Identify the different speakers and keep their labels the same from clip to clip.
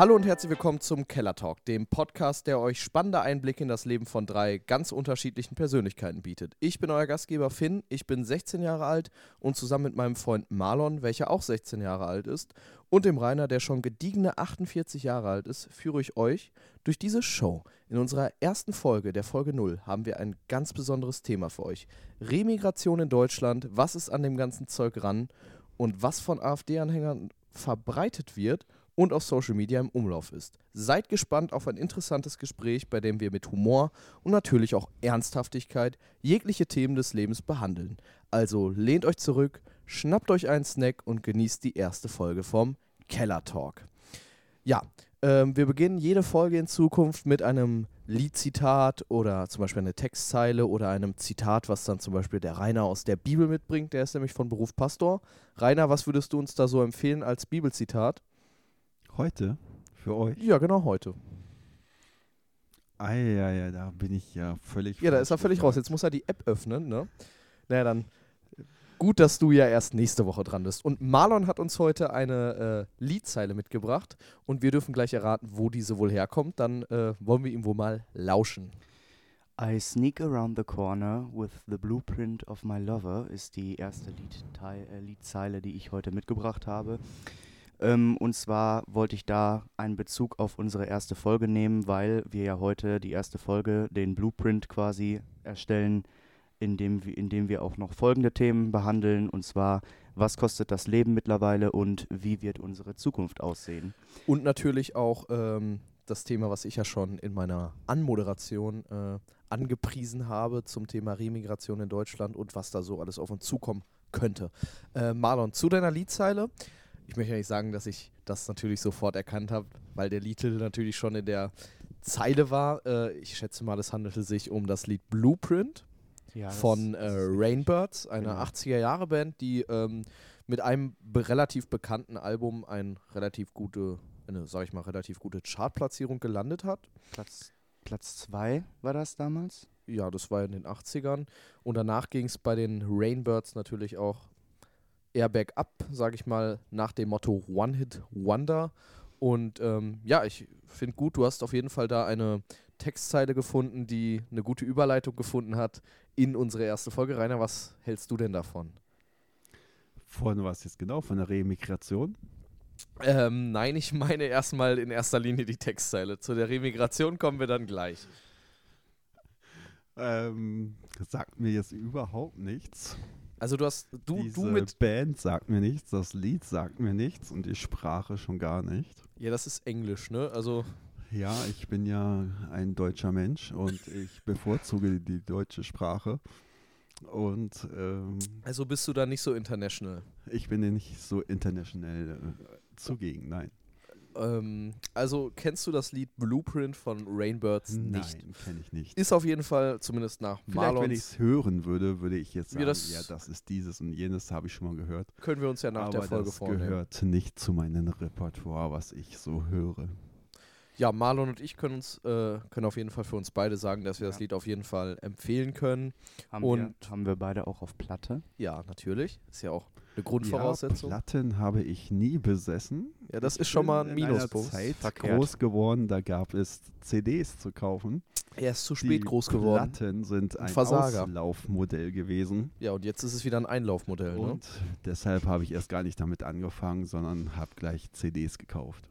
Speaker 1: Hallo und herzlich willkommen zum Keller Talk, dem Podcast, der euch spannende Einblicke in das Leben von drei ganz unterschiedlichen Persönlichkeiten bietet. Ich bin euer Gastgeber Finn, ich bin 16 Jahre alt und zusammen mit meinem Freund Marlon, welcher auch 16 Jahre alt ist, und dem Rainer, der schon gediegene 48 Jahre alt ist, führe ich euch durch diese Show. In unserer ersten Folge, der Folge 0, haben wir ein ganz besonderes Thema für euch. Remigration in Deutschland, was ist an dem ganzen Zeug ran und was von AfD-Anhängern verbreitet wird und auf Social Media im Umlauf ist. Seid gespannt auf ein interessantes Gespräch, bei dem wir mit Humor und natürlich auch Ernsthaftigkeit jegliche Themen des Lebens behandeln. Also lehnt euch zurück, schnappt euch einen Snack und genießt die erste Folge vom Keller Talk. Ja, ähm, wir beginnen jede Folge in Zukunft mit einem Liedzitat oder zum Beispiel eine Textzeile oder einem Zitat, was dann zum Beispiel der Rainer aus der Bibel mitbringt. Der ist nämlich von Beruf Pastor. Rainer, was würdest du uns da so empfehlen als Bibelzitat?
Speaker 2: Heute? Für euch?
Speaker 1: Ja, genau heute.
Speaker 2: Ah, ja, ja, da bin ich ja völlig
Speaker 1: Ja, da ist er völlig raus. Jetzt muss er die App öffnen, ne? Naja, dann gut, dass du ja erst nächste Woche dran bist. Und Marlon hat uns heute eine äh, Liedzeile mitgebracht und wir dürfen gleich erraten, wo diese wohl herkommt. Dann äh, wollen wir ihm wohl mal lauschen.
Speaker 3: I sneak around the corner with the blueprint of my lover ist die erste Liedteil, äh, Liedzeile, die ich heute mitgebracht habe. Ähm, und zwar wollte ich da einen Bezug auf unsere erste Folge nehmen, weil wir ja heute die erste Folge, den Blueprint quasi erstellen, indem, wir- indem wir auch noch folgende Themen behandeln. Und zwar, was kostet das Leben mittlerweile und wie wird unsere Zukunft aussehen?
Speaker 1: Und natürlich auch ähm, das Thema, was ich ja schon in meiner Anmoderation äh, angepriesen habe zum Thema Remigration in Deutschland und was da so alles auf uns zukommen könnte. Äh, Marlon, zu deiner Liedzeile. Ich möchte ja nicht sagen, dass ich das natürlich sofort erkannt habe, weil der Liedtitel natürlich schon in der Zeile war. Äh, ich schätze mal, es handelte sich um das Lied Blueprint
Speaker 3: Ja,
Speaker 1: von äh, Rainbirds, einer
Speaker 3: Genau.
Speaker 1: 80er-Jahre-Band, die ähm, mit einem relativ bekannten Album ein relativ gute, eine, sag ich mal, relativ gute Chartplatzierung gelandet hat.
Speaker 3: Platz, Platz zwei war das damals?
Speaker 1: Ja, das war in den 80ern. Und danach ging es bei den Rainbirds natürlich auch eher bergab, sag ich mal, nach dem Motto One Hit Wonder. Und ähm, ja, ich finde gut, du hast auf jeden Fall da eine Textzeile gefunden, die eine gute Überleitung gefunden hat in unsere erste Folge. Rainer, was hältst du denn davon?
Speaker 2: Von was jetzt genau? Von der Remigration?
Speaker 1: Ähm, nein, ich meine erstmal in erster Linie die Textzeile. Zu der Remigration kommen wir dann gleich.
Speaker 2: Ähm, das sagt mir jetzt überhaupt nichts.
Speaker 1: Also du hast, du,
Speaker 2: Diese
Speaker 1: du mit,
Speaker 2: Band sagt mir nichts, das Lied sagt mir nichts und die Sprache schon gar nicht.
Speaker 1: ja, das ist Englisch, ne? Also,
Speaker 2: Ja, ich bin ja ein deutscher Mensch und ich bevorzuge die deutsche Sprache. Und ähm,
Speaker 1: also bist du da nicht so international.
Speaker 2: ich bin nicht so international äh, zugegen, nein.
Speaker 1: Ähm, also kennst du das Lied Blueprint von Rainbirds nicht?
Speaker 2: Nein, kenne ich nicht.
Speaker 1: Ist auf jeden Fall, zumindest nach
Speaker 2: Vielleicht, wenn ich
Speaker 1: Marlons,
Speaker 2: es hören würde, würde ich jetzt sagen,
Speaker 1: das-
Speaker 2: ja, das ist dieses und jenes, habe ich schon mal gehört.
Speaker 1: können wir uns ja nach
Speaker 2: Aber
Speaker 1: der Folge
Speaker 2: das
Speaker 1: vornehmen.
Speaker 2: gehört nicht zu meinem Repertoire, was ich so höre.
Speaker 1: Ja, Marlon und ich können uns, äh, können auf jeden Fall für uns beide sagen, dass wir das
Speaker 3: Ja.
Speaker 1: Lied auf jeden Fall empfehlen können.
Speaker 3: Haben,
Speaker 1: Und-
Speaker 3: wir, haben wir beide auch auf Platte?
Speaker 1: Ja, natürlich. Ist ja auch eine
Speaker 2: Ja,
Speaker 1: Grundvoraussetzung.
Speaker 2: Platten habe ich nie besessen.
Speaker 1: Ja, das
Speaker 2: Ich
Speaker 1: ist schon mal ein
Speaker 2: bin in einer
Speaker 1: Minuspunkt.
Speaker 2: Zeit
Speaker 3: Verkehrt.
Speaker 2: groß geworden, da gab es CDs zu kaufen.
Speaker 1: Er ist zu
Speaker 2: Die
Speaker 1: spät groß geworden.
Speaker 2: Platten sind ein
Speaker 1: Versager.
Speaker 2: Auslaufmodell gewesen.
Speaker 1: Ja, und jetzt ist es wieder ein Einlaufmodell, ne?
Speaker 2: Und deshalb habe ich erst gar nicht damit angefangen, sondern habe gleich CDs gekauft.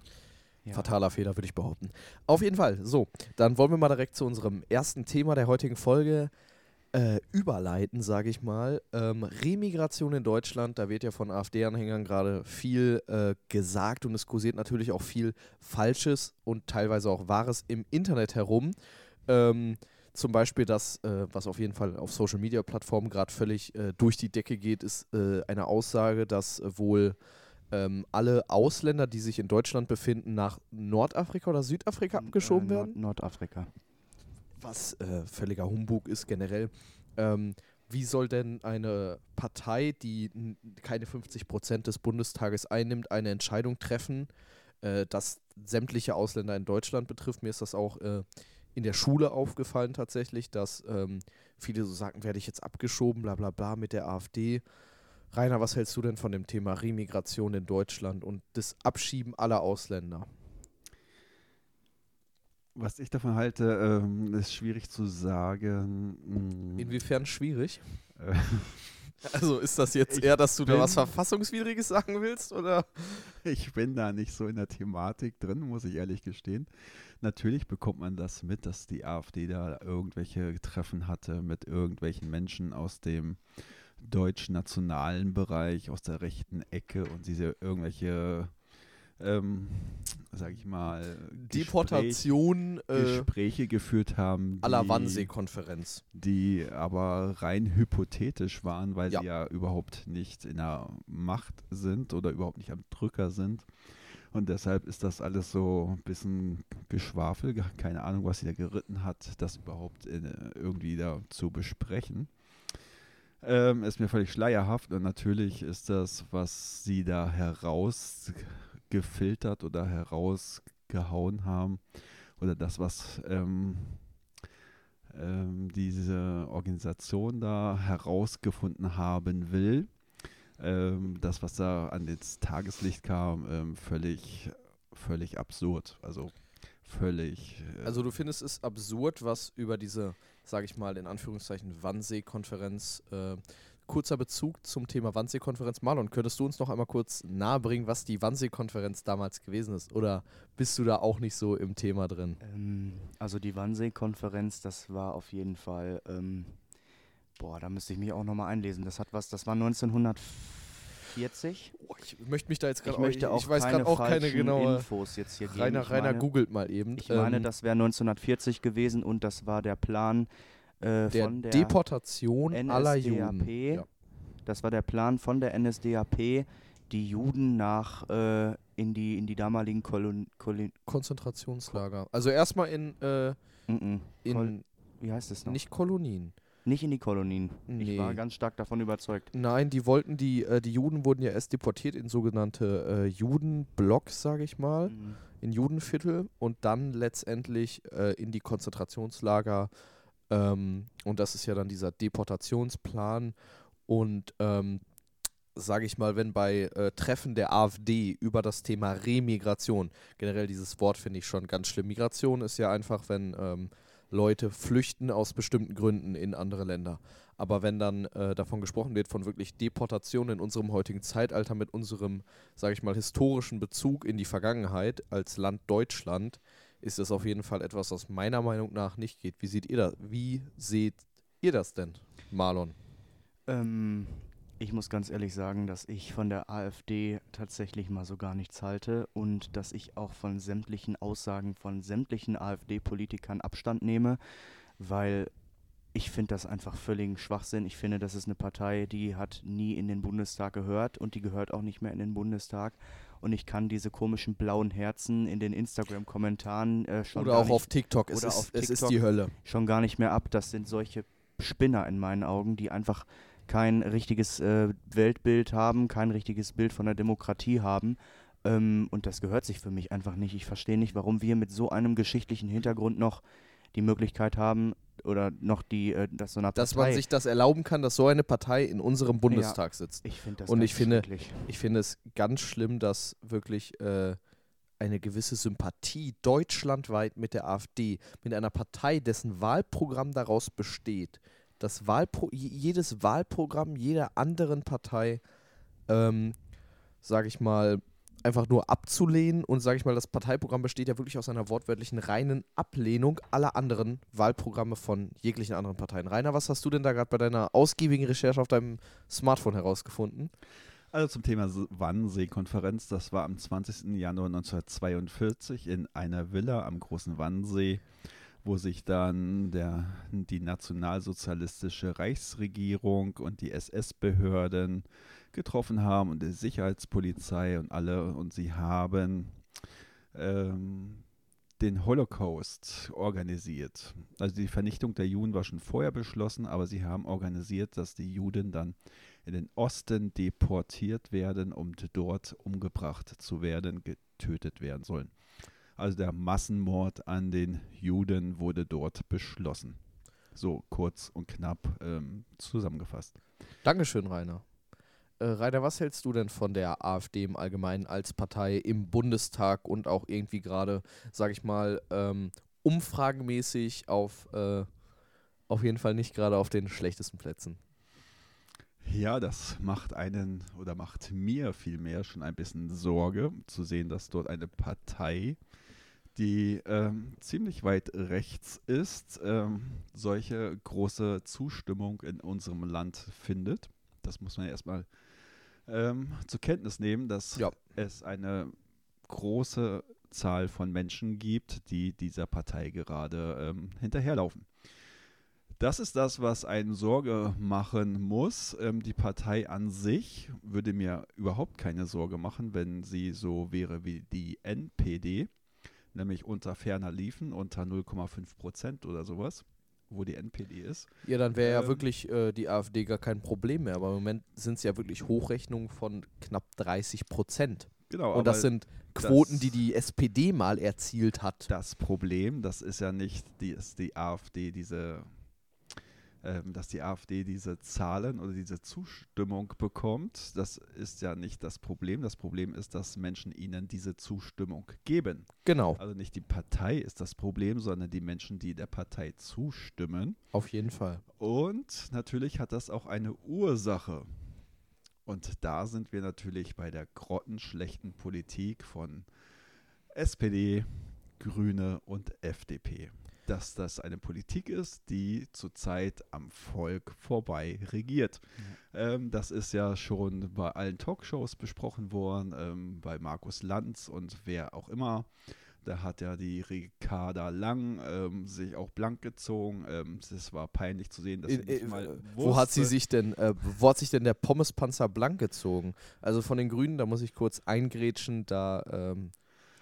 Speaker 3: Ja.
Speaker 1: Fataler Fehler, würde ich behaupten. Auf jeden Fall. So, dann wollen wir mal direkt zu unserem ersten Thema der heutigen Folge äh, überleiten, sage ich mal. Ähm, Remigration in Deutschland, da wird ja von AfD-Anhängern gerade viel äh, gesagt und es kursiert natürlich auch viel Falsches und teilweise auch Wahres im Internet herum. Ähm, zum Beispiel das, äh, was auf jeden Fall auf Social-Media-Plattformen gerade völlig äh, durch die Decke geht, ist äh, eine Aussage, dass äh, wohl ähm, alle Ausländer, die sich in Deutschland befinden, nach Nordafrika oder Südafrika abgeschoben
Speaker 3: Äh, Nord-
Speaker 1: werden.
Speaker 3: Nordafrika.
Speaker 1: Was äh, völliger Humbug ist generell. Ähm, wie soll denn eine Partei, die keine 50 Prozent des Bundestages einnimmt, eine Entscheidung treffen, äh, dass sämtliche Ausländer in Deutschland betrifft? Mir ist das auch äh, in der Schule aufgefallen tatsächlich, dass ähm, viele so sagen, werde ich jetzt abgeschoben, bla bla bla mit der AfD. Rainer, was hältst du denn von dem Thema Remigration in Deutschland und das Abschieben aller Ausländer?
Speaker 2: Was ich davon halte, ähm, ist schwierig zu sagen. Mm,
Speaker 1: Inwiefern schwierig?
Speaker 2: äh,
Speaker 1: Also ist das jetzt
Speaker 2: Ich
Speaker 1: eher, dass du da was Verfassungswidriges sagen willst? Oder?
Speaker 2: Ich bin da nicht so in der Thematik drin, muss ich ehrlich gestehen. Natürlich bekommt man das mit, dass die AfD da irgendwelche Treffen hatte mit irgendwelchen Menschen aus dem deutsch-nationalen Bereich, aus der rechten Ecke und sie irgendwelche, ähm, sag ich mal, Gespräch,
Speaker 1: Deportation äh,
Speaker 2: Gespräche geführt haben, die-
Speaker 1: Wannsee-Konferenz.
Speaker 2: die aber rein hypothetisch waren, weil
Speaker 1: Ja.
Speaker 2: sie ja überhaupt nicht in der Macht sind oder überhaupt nicht am Drücker sind. Und deshalb ist das alles so ein bisschen Geschwafel, keine Ahnung, was sie da geritten hat, das überhaupt in, irgendwie da zu besprechen. Ähm, ist mir völlig schleierhaft und natürlich ist das, was sie da herausgefiltert oder herausgehauen haben, oder das, was ähm, ähm, diese Organisation da herausgefunden haben will. Ähm, das, was da an das Tageslicht kam, ähm, völlig, völlig absurd. Also völlig. Äh,
Speaker 1: Also du findest es absurd, was über diese, sage ich mal in Anführungszeichen, Wannsee-Konferenz, äh, kurzer Bezug zum Thema Wannsee-Konferenz. Marlon, könntest du uns noch einmal kurz nahebringen, was die Wannsee-Konferenz damals gewesen ist? Oder bist du da auch nicht so im Thema drin?
Speaker 3: Ähm, also die Wannsee-Konferenz, das war auf jeden Fall, ähm, boah, da müsste ich mich auch nochmal einlesen. Das hat was, das war 1940.
Speaker 1: Oh, ich möchte mich da jetzt
Speaker 3: Ich
Speaker 1: gerade
Speaker 3: möchte auch
Speaker 1: ich weiß
Speaker 3: keine
Speaker 1: gerade auch keine
Speaker 3: falschen
Speaker 1: genaue.
Speaker 3: Infos jetzt hier geben.
Speaker 1: Rainer,
Speaker 3: Ich
Speaker 1: Rainer
Speaker 3: meine,
Speaker 1: googelt mal eben.
Speaker 3: Ich meine,
Speaker 1: Ähm,
Speaker 3: das wäre 1940 gewesen und das war der Plan äh,
Speaker 1: der,
Speaker 3: von der
Speaker 1: Deportation aller
Speaker 3: NSDAP.
Speaker 1: Juden. Ja.
Speaker 3: Das war der Plan von der NSDAP, die Juden nach äh, in die in die damaligen Kolon, Kolon
Speaker 1: Konzentrationslager. Also erstmal in, äh,
Speaker 3: mm, mm,
Speaker 1: in
Speaker 3: Kol- wie heißt es noch?
Speaker 1: nicht Kolonien.
Speaker 3: Nicht in die Kolonien.
Speaker 1: Nee.
Speaker 3: Ich war ganz stark davon überzeugt.
Speaker 1: Nein, die wollten die, äh, die Juden wurden ja erst deportiert in sogenannte äh, Judenblocks, sage ich mal,
Speaker 3: Mhm.
Speaker 1: in Judenviertel und dann letztendlich äh, in die Konzentrationslager. Ähm, und das ist ja dann dieser Deportationsplan. Und ähm, sage ich mal, wenn bei äh, Treffen der AfD über das Thema Remigration, generell dieses Wort finde ich schon ganz schlimm. Migration ist ja einfach, wenn ähm, Leute flüchten aus bestimmten Gründen in andere Länder. Aber wenn dann äh, davon gesprochen wird, von wirklich Deportation in unserem heutigen Zeitalter mit unserem, sage ich mal, historischen Bezug in die Vergangenheit als Land Deutschland, ist das auf jeden Fall etwas, was meiner Meinung nach nicht geht. Wie seht ihr das? Wie seht ihr das denn, Marlon?
Speaker 3: Ähm, ich muss ganz ehrlich sagen, dass ich von der AfD tatsächlich mal so gar nichts halte und dass ich auch von sämtlichen Aussagen von sämtlichen AfD-Politikern Abstand nehme, weil ich finde das einfach völligen Schwachsinn. Ich finde, das ist eine Partei, die hat nie in den Bundestag gehört und die gehört auch nicht mehr in den Bundestag. Und ich kann diese komischen blauen Herzen in den Instagram-Kommentaren äh, schon,
Speaker 1: Oder
Speaker 3: gar
Speaker 1: auch
Speaker 3: nicht,
Speaker 1: auf TikTok. Es,
Speaker 3: oder
Speaker 1: ist,
Speaker 3: auf
Speaker 1: es ist
Speaker 3: TikTok.
Speaker 1: die Hölle.
Speaker 3: schon gar nicht mehr ab. Das sind solche Spinner in meinen Augen, die einfach kein richtiges äh, Weltbild haben, kein richtiges Bild von der Demokratie haben. Ähm, und das gehört sich für mich einfach nicht. Ich verstehe nicht, warum wir mit so einem geschichtlichen Hintergrund noch die Möglichkeit haben oder noch die, äh, dass so eine
Speaker 1: Dass
Speaker 3: Partei,
Speaker 1: man sich das erlauben kann, dass so eine Partei in unserem Bundestag sitzt.
Speaker 3: ich finde das
Speaker 1: und ich finde-. Ich finde es ganz schlimm, dass wirklich äh, eine gewisse Sympathie deutschlandweit mit der AfD, mit einer Partei, dessen Wahlprogramm daraus besteht, das Wahlpro jedes Wahlprogramm jeder anderen Partei, ähm, sage ich mal, einfach nur abzulehnen und sage ich mal, das Parteiprogramm besteht ja wirklich aus einer wortwörtlichen reinen Ablehnung aller anderen Wahlprogramme von jeglichen anderen Parteien. Rainer, was hast du denn da gerade bei deiner ausgiebigen Recherche auf deinem Smartphone herausgefunden?
Speaker 2: Also zum Thema Wannsee-Konferenz, das war am 20. Januar 1942 in einer Villa am großen Wannsee, wo sich dann der, die nationalsozialistische Reichsregierung und die SS-Behörden getroffen haben und die Sicherheitspolizei und alle und sie haben ähm, den Holocaust organisiert. Also die Vernichtung der Juden war schon vorher beschlossen, aber sie haben organisiert, dass die Juden dann in den Osten deportiert werden, um dort umgebracht zu werden, getötet werden sollen. Also der Massenmord an den Juden wurde dort beschlossen. So kurz und knapp ähm, zusammengefasst.
Speaker 1: Dankeschön, Rainer. Äh, Rainer, was hältst du denn von der AfD im Allgemeinen als Partei im Bundestag und auch irgendwie gerade, sag ich mal, ähm, umfragenmäßig auf, äh, auf jeden Fall nicht gerade auf den schlechtesten Plätzen.
Speaker 2: Ja, das macht einen oder macht mir vielmehr schon ein bisschen Sorge zu sehen, dass dort eine Partei, die ähm, ziemlich weit rechts ist, ähm, solche große Zustimmung in unserem Land findet. Das muss man ja erstmal ähm, zur Kenntnis nehmen, dass
Speaker 1: Ja.
Speaker 2: es eine große Zahl von Menschen gibt, die dieser Partei gerade ähm, hinterherlaufen. Das ist das, was einen Sorge machen muss. Ähm, die Partei an sich würde mir überhaupt keine Sorge machen, wenn sie so wäre wie die NPD, nämlich unter ferner Liefen, unter 0,5 Prozent oder sowas, wo die NPD ist.
Speaker 1: Ja, dann wäre ja
Speaker 2: Ähm.
Speaker 1: wirklich äh, die AfD gar kein Problem mehr. Aber im Moment sind es ja wirklich Hochrechnungen von knapp 30 Prozent.
Speaker 2: Genau,
Speaker 1: Und das sind Quoten,
Speaker 2: das-
Speaker 1: die die SPD mal erzielt hat.
Speaker 2: das Problem, das ist ja nicht, die, dass die AfD diese, ähm, dass die AfD diese Zahlen oder diese Zustimmung bekommt. Das ist ja nicht das Problem. Das Problem ist, dass Menschen ihnen diese Zustimmung geben.
Speaker 1: Genau,
Speaker 2: Also nicht die Partei ist das Problem, sondern die Menschen, die der Partei zustimmen.
Speaker 1: auf jeden Fall.
Speaker 2: Und natürlich hat das auch eine Ursache. Und da sind wir natürlich bei der grottenschlechten Politik von SPD, Grüne und FDP. Dass das eine Politik ist, die zurzeit am Volk vorbei regiert. Ähm, das ist ja schon bei allen Talkshows besprochen worden, ähm, bei Markus Lanz und wer auch immer. Da hat ja die Ricarda Lang ähm, sich auch blank gezogen. Ähm, es war peinlich zu sehen, dass sie nicht
Speaker 1: äh,
Speaker 2: mal
Speaker 1: wo hat sie sich denn, äh, wo hat sich denn der Pommespanzer blank gezogen? Also von den Grünen, da muss ich kurz eingrätschen, da ähm,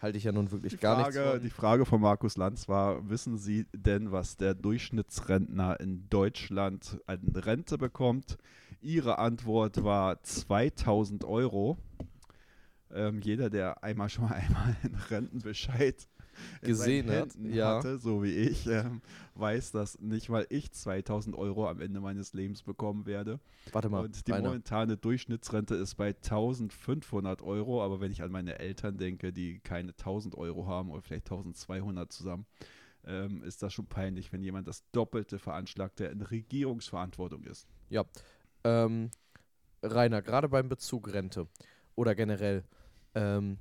Speaker 1: halte ich ja nun wirklich
Speaker 2: Die
Speaker 1: gar nichts
Speaker 2: Frage,
Speaker 1: von.
Speaker 2: die Frage von Markus Lanz war, wissen Sie denn, was der Durchschnittsrentner in Deutschland an Rente bekommt? Ihre Antwort war 2000 Euro. Ähm, jeder, der einmal schon mal einmal einen Rentenbescheid
Speaker 1: Gesehen hat, ja.
Speaker 2: hatte, so wie ich, ähm, weiß, dass nicht mal ich 2000 Euro am Ende meines Lebens bekommen werde.
Speaker 1: Warte mal,
Speaker 2: Und die
Speaker 1: Rainer.
Speaker 2: momentane Durchschnittsrente ist bei 1500 Euro, aber wenn ich an meine Eltern denke, die keine 1000 Euro haben oder vielleicht 1200 zusammen, ähm, ist das schon peinlich, wenn jemand das Doppelte veranschlagt, der in Regierungsverantwortung ist.
Speaker 1: Ähm, Rainer, gerade beim Bezug Rente oder generell, ähm,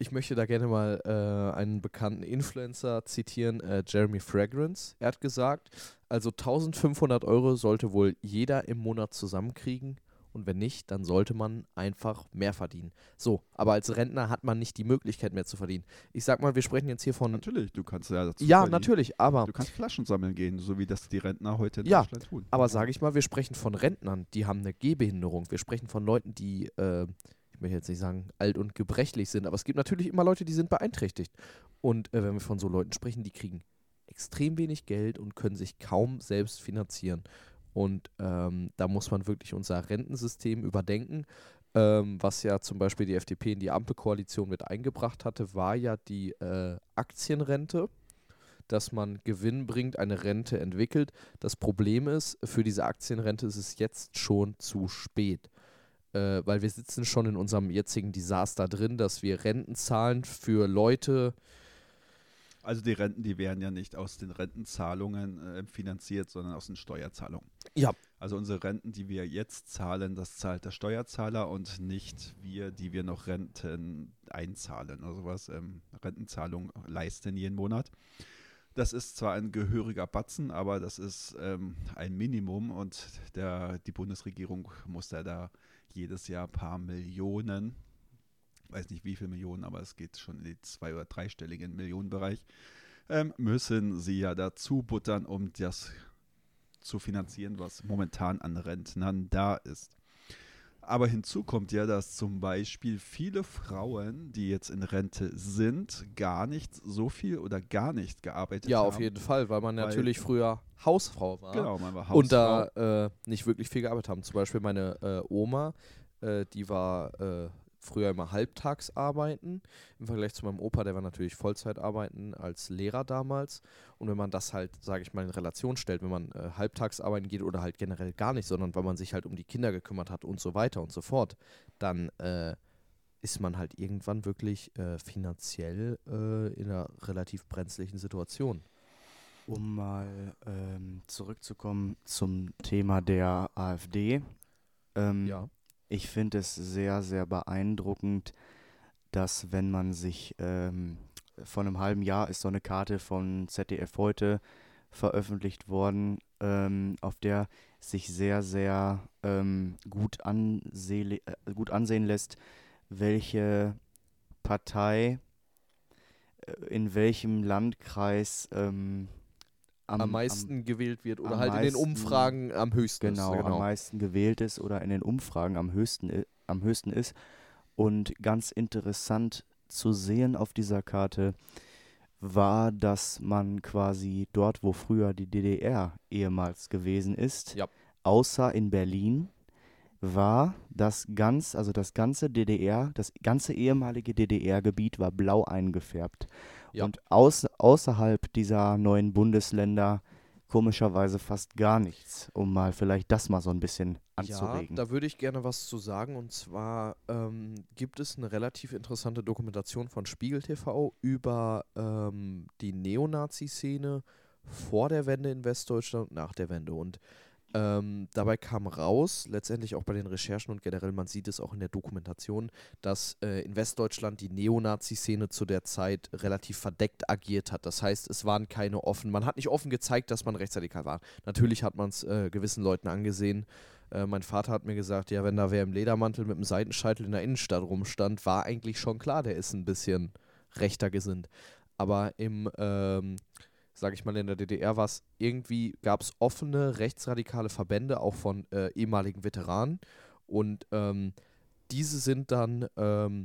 Speaker 1: ich möchte da gerne mal äh, einen bekannten Influencer zitieren, äh, Jeremy Fragrance. Er hat gesagt, also 1500 Euro sollte wohl jeder im Monat zusammenkriegen und wenn nicht, dann sollte man einfach mehr verdienen. So, aber als Rentner hat man nicht die Möglichkeit mehr zu verdienen. Ich sag mal, wir sprechen jetzt hier von...
Speaker 2: Natürlich, du kannst ja dazu
Speaker 1: Ja,
Speaker 2: verdienen.
Speaker 1: natürlich, aber...
Speaker 2: Du kannst Flaschen sammeln gehen, so wie das die Rentner heute in
Speaker 1: Ja,
Speaker 2: Deutschland tun.
Speaker 1: Aber sage ich mal, wir sprechen von Rentnern, die haben eine Gehbehinderung. Wir sprechen von Leuten, die, äh, ich möchte jetzt nicht sagen, alt und gebrechlich sind, aber es gibt natürlich immer Leute, die sind beeinträchtigt. Und äh, wenn wir von so Leuten sprechen, die kriegen extrem wenig Geld und können sich kaum selbst finanzieren. Und ähm, da muss man wirklich unser Rentensystem überdenken. Ähm, was ja zum Beispiel die FDP in die Ampelkoalition mit eingebracht hatte, war ja die äh, Aktienrente dass man Gewinn bringt, eine Rente entwickelt. Das Problem ist, für diese Aktienrente ist es jetzt schon zu spät. Äh, weil wir sitzen schon in unserem jetzigen Desaster drin, dass wir Renten zahlen für Leute.
Speaker 2: Also die Renten, die werden ja nicht aus den Rentenzahlungen äh, finanziert, sondern aus den Steuerzahlungen.
Speaker 1: Ja.
Speaker 2: Also unsere Renten, die wir jetzt zahlen, das zahlt der Steuerzahler und nicht wir, die wir noch Renten einzahlen oder sowas, ähm, Rentenzahlung leisten jeden Monat. Das ist zwar ein gehöriger Batzen, aber das ist ähm, ein Minimum und der, die Bundesregierung muss da, da jedes Jahr ein paar Millionen, weiß nicht wie viele Millionen, aber es geht schon in den zwei- oder dreistelligen Millionenbereich, ähm, müssen sie ja dazu buttern, um das zu finanzieren, was momentan an Rentnern da ist. Aber hinzu kommt ja, dass zum Beispiel viele Frauen, die jetzt in Rente sind, gar nicht so viel oder gar nicht gearbeitet
Speaker 1: Ja,
Speaker 2: haben.
Speaker 1: auf jeden Fall, weil man
Speaker 2: Weil-
Speaker 1: natürlich früher Hausfrau war.
Speaker 2: Genau, man war Hausfrau.
Speaker 1: und da äh, nicht wirklich viel gearbeitet haben. Zum Beispiel meine äh, Oma, äh, die war äh, früher immer halbtags arbeiten, im Vergleich zu meinem Opa, der war natürlich Vollzeit arbeiten als Lehrer damals. Und wenn man das halt, sage ich mal, in Relation stellt, wenn man äh, halbtags arbeiten geht oder halt generell gar nicht, sondern weil man sich halt um die Kinder gekümmert hat und so weiter und so fort, dann äh, ist man halt irgendwann wirklich äh, finanziell äh, in einer relativ brenzlichen Situation.
Speaker 3: Um mal ähm, zurückzukommen zum Thema der AfD. Ähm,
Speaker 1: Ja.
Speaker 3: Ich finde es sehr, sehr beeindruckend, dass wenn man sich ähm, vor einem halben Jahr ist so eine Karte von ZDF heute veröffentlicht worden, ähm, auf der sich sehr, sehr ähm, gut, anseh äh, gut ansehen lässt, welche Partei äh, in welchem Landkreis ähm,
Speaker 1: Am, meisten gewählt wird oder
Speaker 3: am
Speaker 1: halt in den
Speaker 3: meisten-
Speaker 1: Umfragen am höchsten
Speaker 3: genau,
Speaker 1: ist.
Speaker 3: am meisten gewählt ist oder in den Umfragen am höchsten, am höchsten ist. Und ganz interessant zu sehen auf dieser Karte war, dass man quasi dort, wo früher die DDR ehemals gewesen ist,
Speaker 1: Ja.
Speaker 3: außer in Berlin, war das ganz, also das ganze DDR, das ganze ehemalige DDR-Gebiet war blau eingefärbt.
Speaker 1: Ja.
Speaker 3: Und auß außerhalb dieser neuen Bundesländer komischerweise fast gar nichts, um mal vielleicht das mal so ein bisschen
Speaker 1: Ja,
Speaker 3: anzuregen.
Speaker 1: da würde ich gerne was zu sagen. Und zwar ähm, gibt es eine relativ interessante Dokumentation von Spiegel TV über ähm, die Neonazi-Szene vor der Wende in Westdeutschland und nach der Wende. Und ähm, dabei kam raus, letztendlich auch bei den Recherchen und generell, man sieht es auch in der Dokumentation, dass äh, in Westdeutschland die Neonazi-Szene zu der Zeit relativ verdeckt agiert hat. Das heißt, es waren keine offen, man hat nicht offen gezeigt, dass man rechtsradikal war. Natürlich hat man es äh, gewissen Leuten angesehen. Äh, mein Vater hat mir gesagt, ja, wenn da wer im Ledermantel mit einem Seitenscheitel in der Innenstadt rumstand, war eigentlich schon klar, der ist ein bisschen rechter gesinnt. Aber im, ähm, sag ich mal, in der DDR war es irgendwie, gab es offene rechtsradikale Verbände, auch von äh, ehemaligen Veteranen. Und ähm, diese sind dann ähm,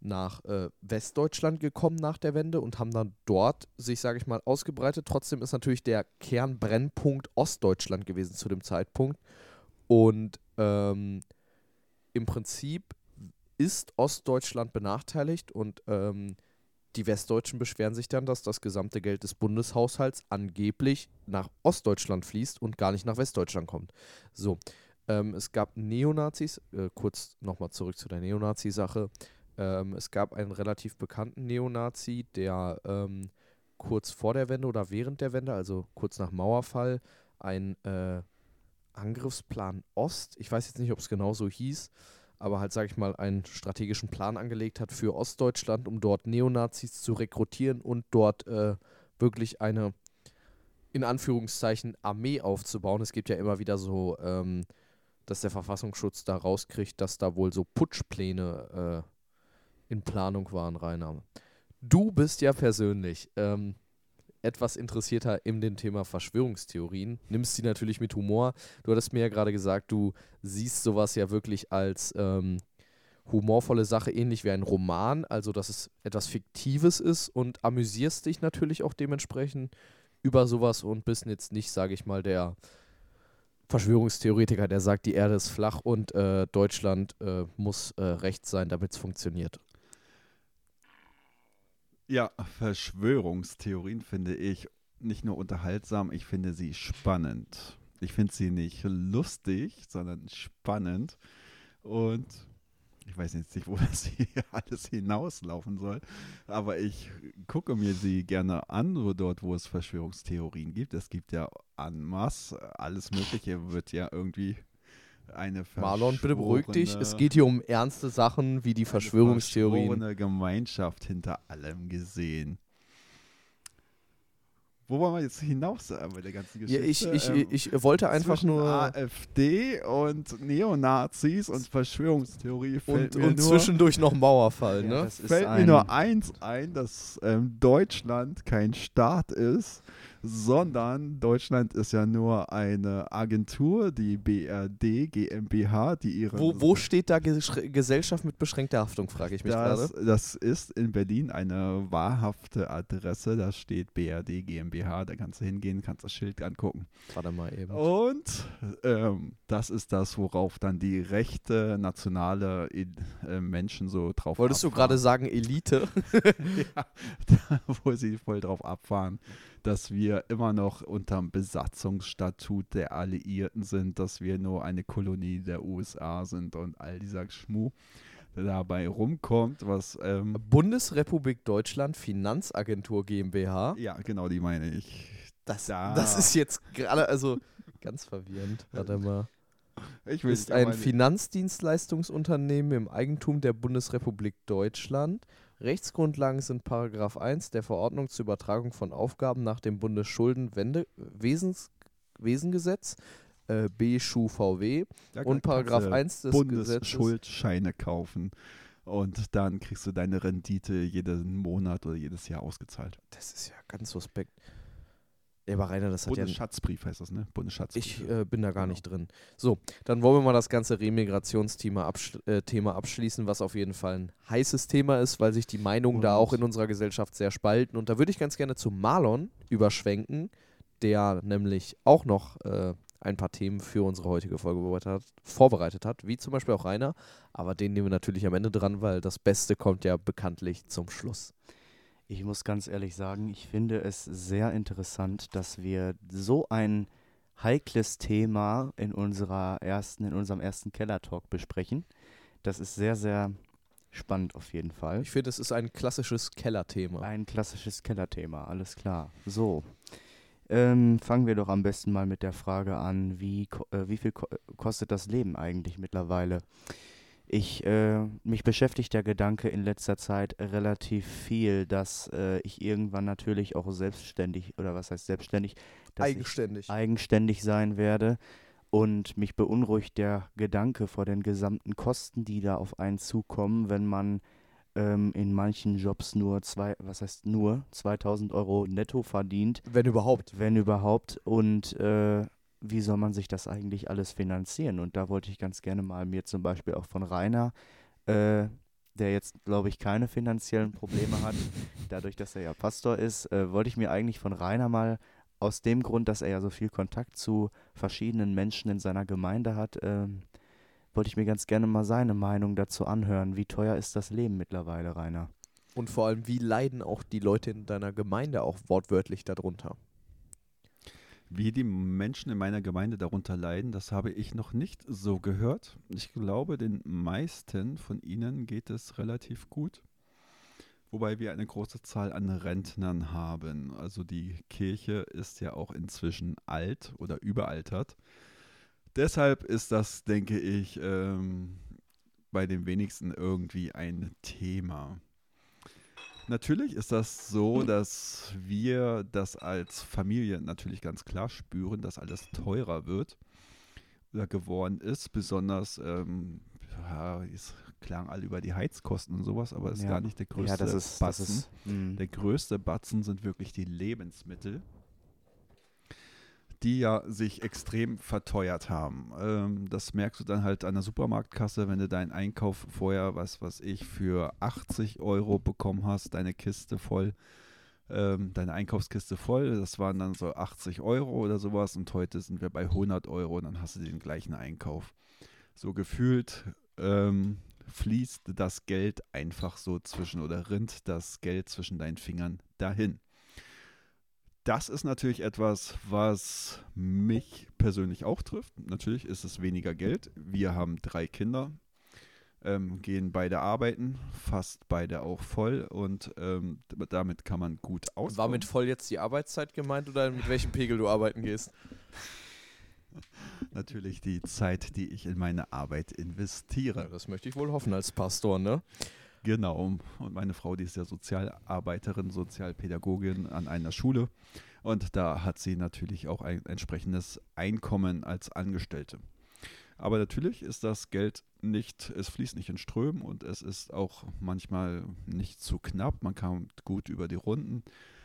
Speaker 1: nach äh, Westdeutschland gekommen nach der Wende und haben dann dort sich, sage ich mal, ausgebreitet. Trotzdem ist natürlich der Kernbrennpunkt Ostdeutschland gewesen zu dem Zeitpunkt. Und ähm, im Prinzip ist Ostdeutschland benachteiligt und ähm, die Westdeutschen beschweren sich dann, dass das gesamte Geld des Bundeshaushalts angeblich nach Ostdeutschland fließt und gar nicht nach Westdeutschland kommt. So, ähm, es gab Neonazis, äh, kurz nochmal zurück zu der Neonazi-Sache. Ähm, es gab einen relativ bekannten Neonazi, der ähm, kurz vor der Wende oder während der Wende, also kurz nach Mauerfall, ein äh, Angriffsplan Ost, ich weiß jetzt nicht, ob es genau so hieß, aber halt, sage ich mal, einen strategischen Plan angelegt hat für Ostdeutschland, um dort Neonazis zu rekrutieren und dort äh, wirklich eine, in Anführungszeichen, Armee aufzubauen. Es gibt ja immer wieder so, ähm, dass der Verfassungsschutz da rauskriegt, dass da wohl so Putschpläne äh, in Planung waren, Rainer. Du bist ja persönlich ähm, etwas interessierter in dem Thema Verschwörungstheorien, nimmst sie natürlich mit Humor. Du hattest mir ja gerade gesagt, du siehst sowas ja wirklich als ähm, humorvolle Sache, ähnlich wie ein Roman, also dass es etwas Fiktives ist und amüsierst dich natürlich auch dementsprechend über sowas und bist jetzt nicht, sage ich mal, der Verschwörungstheoretiker, der sagt, die Erde ist flach und äh, Deutschland äh, muss äh, rechts sein, damit es funktioniert.
Speaker 2: Ja, Verschwörungstheorien finde ich nicht nur unterhaltsam, ich finde sie spannend. Ich finde sie nicht lustig, sondern spannend. Und ich weiß jetzt nicht, wo das hier alles hinauslaufen soll, aber ich gucke mir sie gerne an, dort, wo es Verschwörungstheorien gibt. Es gibt ja en masse, alles Mögliche wird ja irgendwie eine
Speaker 1: Marlon, bitte beruhig dich. Es geht hier um ernste Sachen wie die
Speaker 2: eine
Speaker 1: Verschwörungstheorien.
Speaker 2: verschworene Gemeinschaft hinter allem gesehen. Wo wollen wir jetzt hinaus äh, bei der ganzen
Speaker 1: Ja,
Speaker 2: Geschichte?
Speaker 1: ich, ich,
Speaker 2: Ähm,
Speaker 1: ich wollte einfach nur.
Speaker 2: AfD und Neonazis und Verschwörungstheorie fällt
Speaker 1: Und,
Speaker 2: mir
Speaker 1: und
Speaker 2: nur,
Speaker 1: zwischendurch noch Mauerfall,
Speaker 3: Ja,
Speaker 1: ne?
Speaker 2: fällt mir nur eins ein, dass ähm, Deutschland kein Staat ist, sondern Deutschland ist ja nur eine Agentur, die BRD GmbH, die ihre
Speaker 1: Wo, wo steht da Gesellschaft mit beschränkter Haftung, frage ich mich
Speaker 2: das,
Speaker 1: gerade.
Speaker 2: das ist in Berlin eine wahrhafte Adresse. Da steht BRD GmbH. Da kannst du hingehen, kannst das Schild angucken.
Speaker 1: Warte mal eben.
Speaker 2: Und ähm, das ist das, worauf dann die rechte nationale äh, Menschen so drauf
Speaker 1: Wolltest du
Speaker 2: abfahren.
Speaker 1: gerade sagen Elite?
Speaker 2: ja, da, wo sie voll drauf abfahren, dass wir immer noch unterm Besatzungsstatut der Alliierten sind, dass wir nur eine Kolonie der USA sind und all dieser Schmuh, dabei rumkommt, was ähm,
Speaker 1: Bundesrepublik Deutschland Finanzagentur GmbH.
Speaker 2: ja genau die meine ich.
Speaker 1: Das,
Speaker 2: Da.
Speaker 1: das ist jetzt gerade, also ganz verwirrend. Warte mal.
Speaker 2: Ich will
Speaker 1: Ist ein Finanzdienstleistungsunternehmen im Eigentum der Bundesrepublik Deutschland. Rechtsgrundlagen sind Paragraph 1 der Verordnung zur Übertragung von Aufgaben nach dem Bundesschuldenwesengesetz äh, BSchuVW und
Speaker 2: kannst
Speaker 1: Paragraph
Speaker 2: du
Speaker 1: 1 des Gesetzes.
Speaker 2: Bundesschuldscheine kaufen. Und dann kriegst du deine Rendite jeden Monat oder jedes Jahr ausgezahlt.
Speaker 1: Das ist ja ganz suspekt. Ja, aber Rainer, das hat ja
Speaker 2: Bundesschatzbrief heißt das, ne? Bundesschatzbrief.
Speaker 1: Ich äh, bin da gar
Speaker 2: Genau.
Speaker 1: nicht drin. So, dann wollen wir mal das ganze Remigrationsthema abschl äh, Thema abschließen, was auf jeden Fall ein heißes Thema ist, weil sich die Meinungen da
Speaker 2: Und-
Speaker 1: auch in unserer Gesellschaft sehr spalten. Und da würde ich ganz gerne zu Marlon überschwenken, der nämlich auch noch äh, ein paar Themen für unsere heutige Folge hat, vorbereitet hat, wie zum Beispiel auch Rainer. Aber den nehmen wir natürlich am Ende dran, weil das Beste kommt ja bekanntlich zum Schluss.
Speaker 3: Ich muss ganz ehrlich sagen, ich finde es sehr interessant, dass wir so ein heikles Thema in unserer ersten, in unserem ersten Keller-Talk besprechen. Das ist sehr, sehr spannend auf jeden Fall.
Speaker 1: Ich finde, es ist ein klassisches Kellerthema.
Speaker 3: Ein klassisches Kellerthema, alles klar. So. Ähm, fangen wir doch am besten mal mit der Frage an, wie, äh, wie viel ko kostet das Leben eigentlich mittlerweile? Ich, äh, mich beschäftigt der Gedanke in letzter Zeit relativ viel, dass äh, ich irgendwann natürlich auch selbstständig, oder was heißt selbstständig,
Speaker 1: Eigenständig.
Speaker 3: eigenständig sein werde. Und mich beunruhigt der Gedanke vor den gesamten Kosten, die da auf einen zukommen, wenn man ähm, in manchen Jobs nur zwei, was heißt nur, 2000 Euro netto verdient,
Speaker 1: Wenn überhaupt.
Speaker 3: wenn überhaupt. Und äh, wie soll man sich das eigentlich alles finanzieren? Und da wollte ich ganz gerne mal mir zum Beispiel auch von Rainer, äh, der jetzt, glaube ich, keine finanziellen Probleme hat, dadurch, dass er ja Pastor ist, äh, wollte ich mir eigentlich von Rainer mal aus dem Grund, dass er ja so viel Kontakt zu verschiedenen Menschen in seiner Gemeinde hat, ähm, wollte ich mir ganz gerne mal seine Meinung dazu anhören. Wie teuer ist das Leben mittlerweile, Rainer?
Speaker 1: Und vor allem, wie leiden auch die Leute in deiner Gemeinde auch wortwörtlich darunter?
Speaker 2: Wie die Menschen in meiner Gemeinde darunter leiden, das habe ich noch nicht so gehört. Ich glaube, den meisten von ihnen geht es relativ gut. Wobei wir eine große Zahl an Rentnern haben. Also die Kirche ist ja auch inzwischen alt oder überaltert. Deshalb ist das, denke ich, ähm, bei den wenigsten irgendwie ein Thema. Natürlich ist das so, dass wir das als Familie natürlich ganz klar spüren, dass alles teurer wird oder geworden ist. Besonders, ähm, ja, es klang alle über die Heizkosten und sowas, aber das ist
Speaker 3: Ja.
Speaker 2: gar nicht der größte
Speaker 3: ja, das ist, das
Speaker 2: Batzen.
Speaker 3: ist mh.
Speaker 2: Der größte Batzen sind wirklich die Lebensmittel, die ja sich extrem verteuert haben. Ähm, das merkst du dann halt an der Supermarktkasse, wenn du deinen Einkauf vorher, was weiß ich, für 80 Euro bekommen hast, deine Kiste voll, ähm, deine Einkaufskiste voll, das waren dann so 80 Euro oder sowas und heute sind wir bei 100 Euro und dann hast du den gleichen Einkauf. So gefühlt ähm, fließt das Geld einfach so zwischen oder rinnt das Geld zwischen deinen Fingern dahin. Das ist natürlich etwas, was mich persönlich auch trifft. Natürlich ist es weniger Geld. Wir haben drei Kinder, ähm, gehen beide arbeiten, fast beide auch voll und ähm, damit kann man gut auskommen.
Speaker 1: War mit voll jetzt die Arbeitszeit gemeint oder mit welchem Pegel du arbeiten gehst?
Speaker 2: natürlich die Zeit, die ich in meine Arbeit investiere.
Speaker 1: Ja, das möchte ich wohl hoffen als Pastor, ne?
Speaker 2: Genau. Und meine Frau, die ist ja Sozialarbeiterin, Sozialpädagogin an einer Schule. Und da hat sie natürlich auch ein entsprechendes Einkommen als Angestellte. Aber natürlich ist das Geld nicht, es fließt nicht in Strömen und es ist auch manchmal nicht zu knapp. Man kommt gut über die Runden,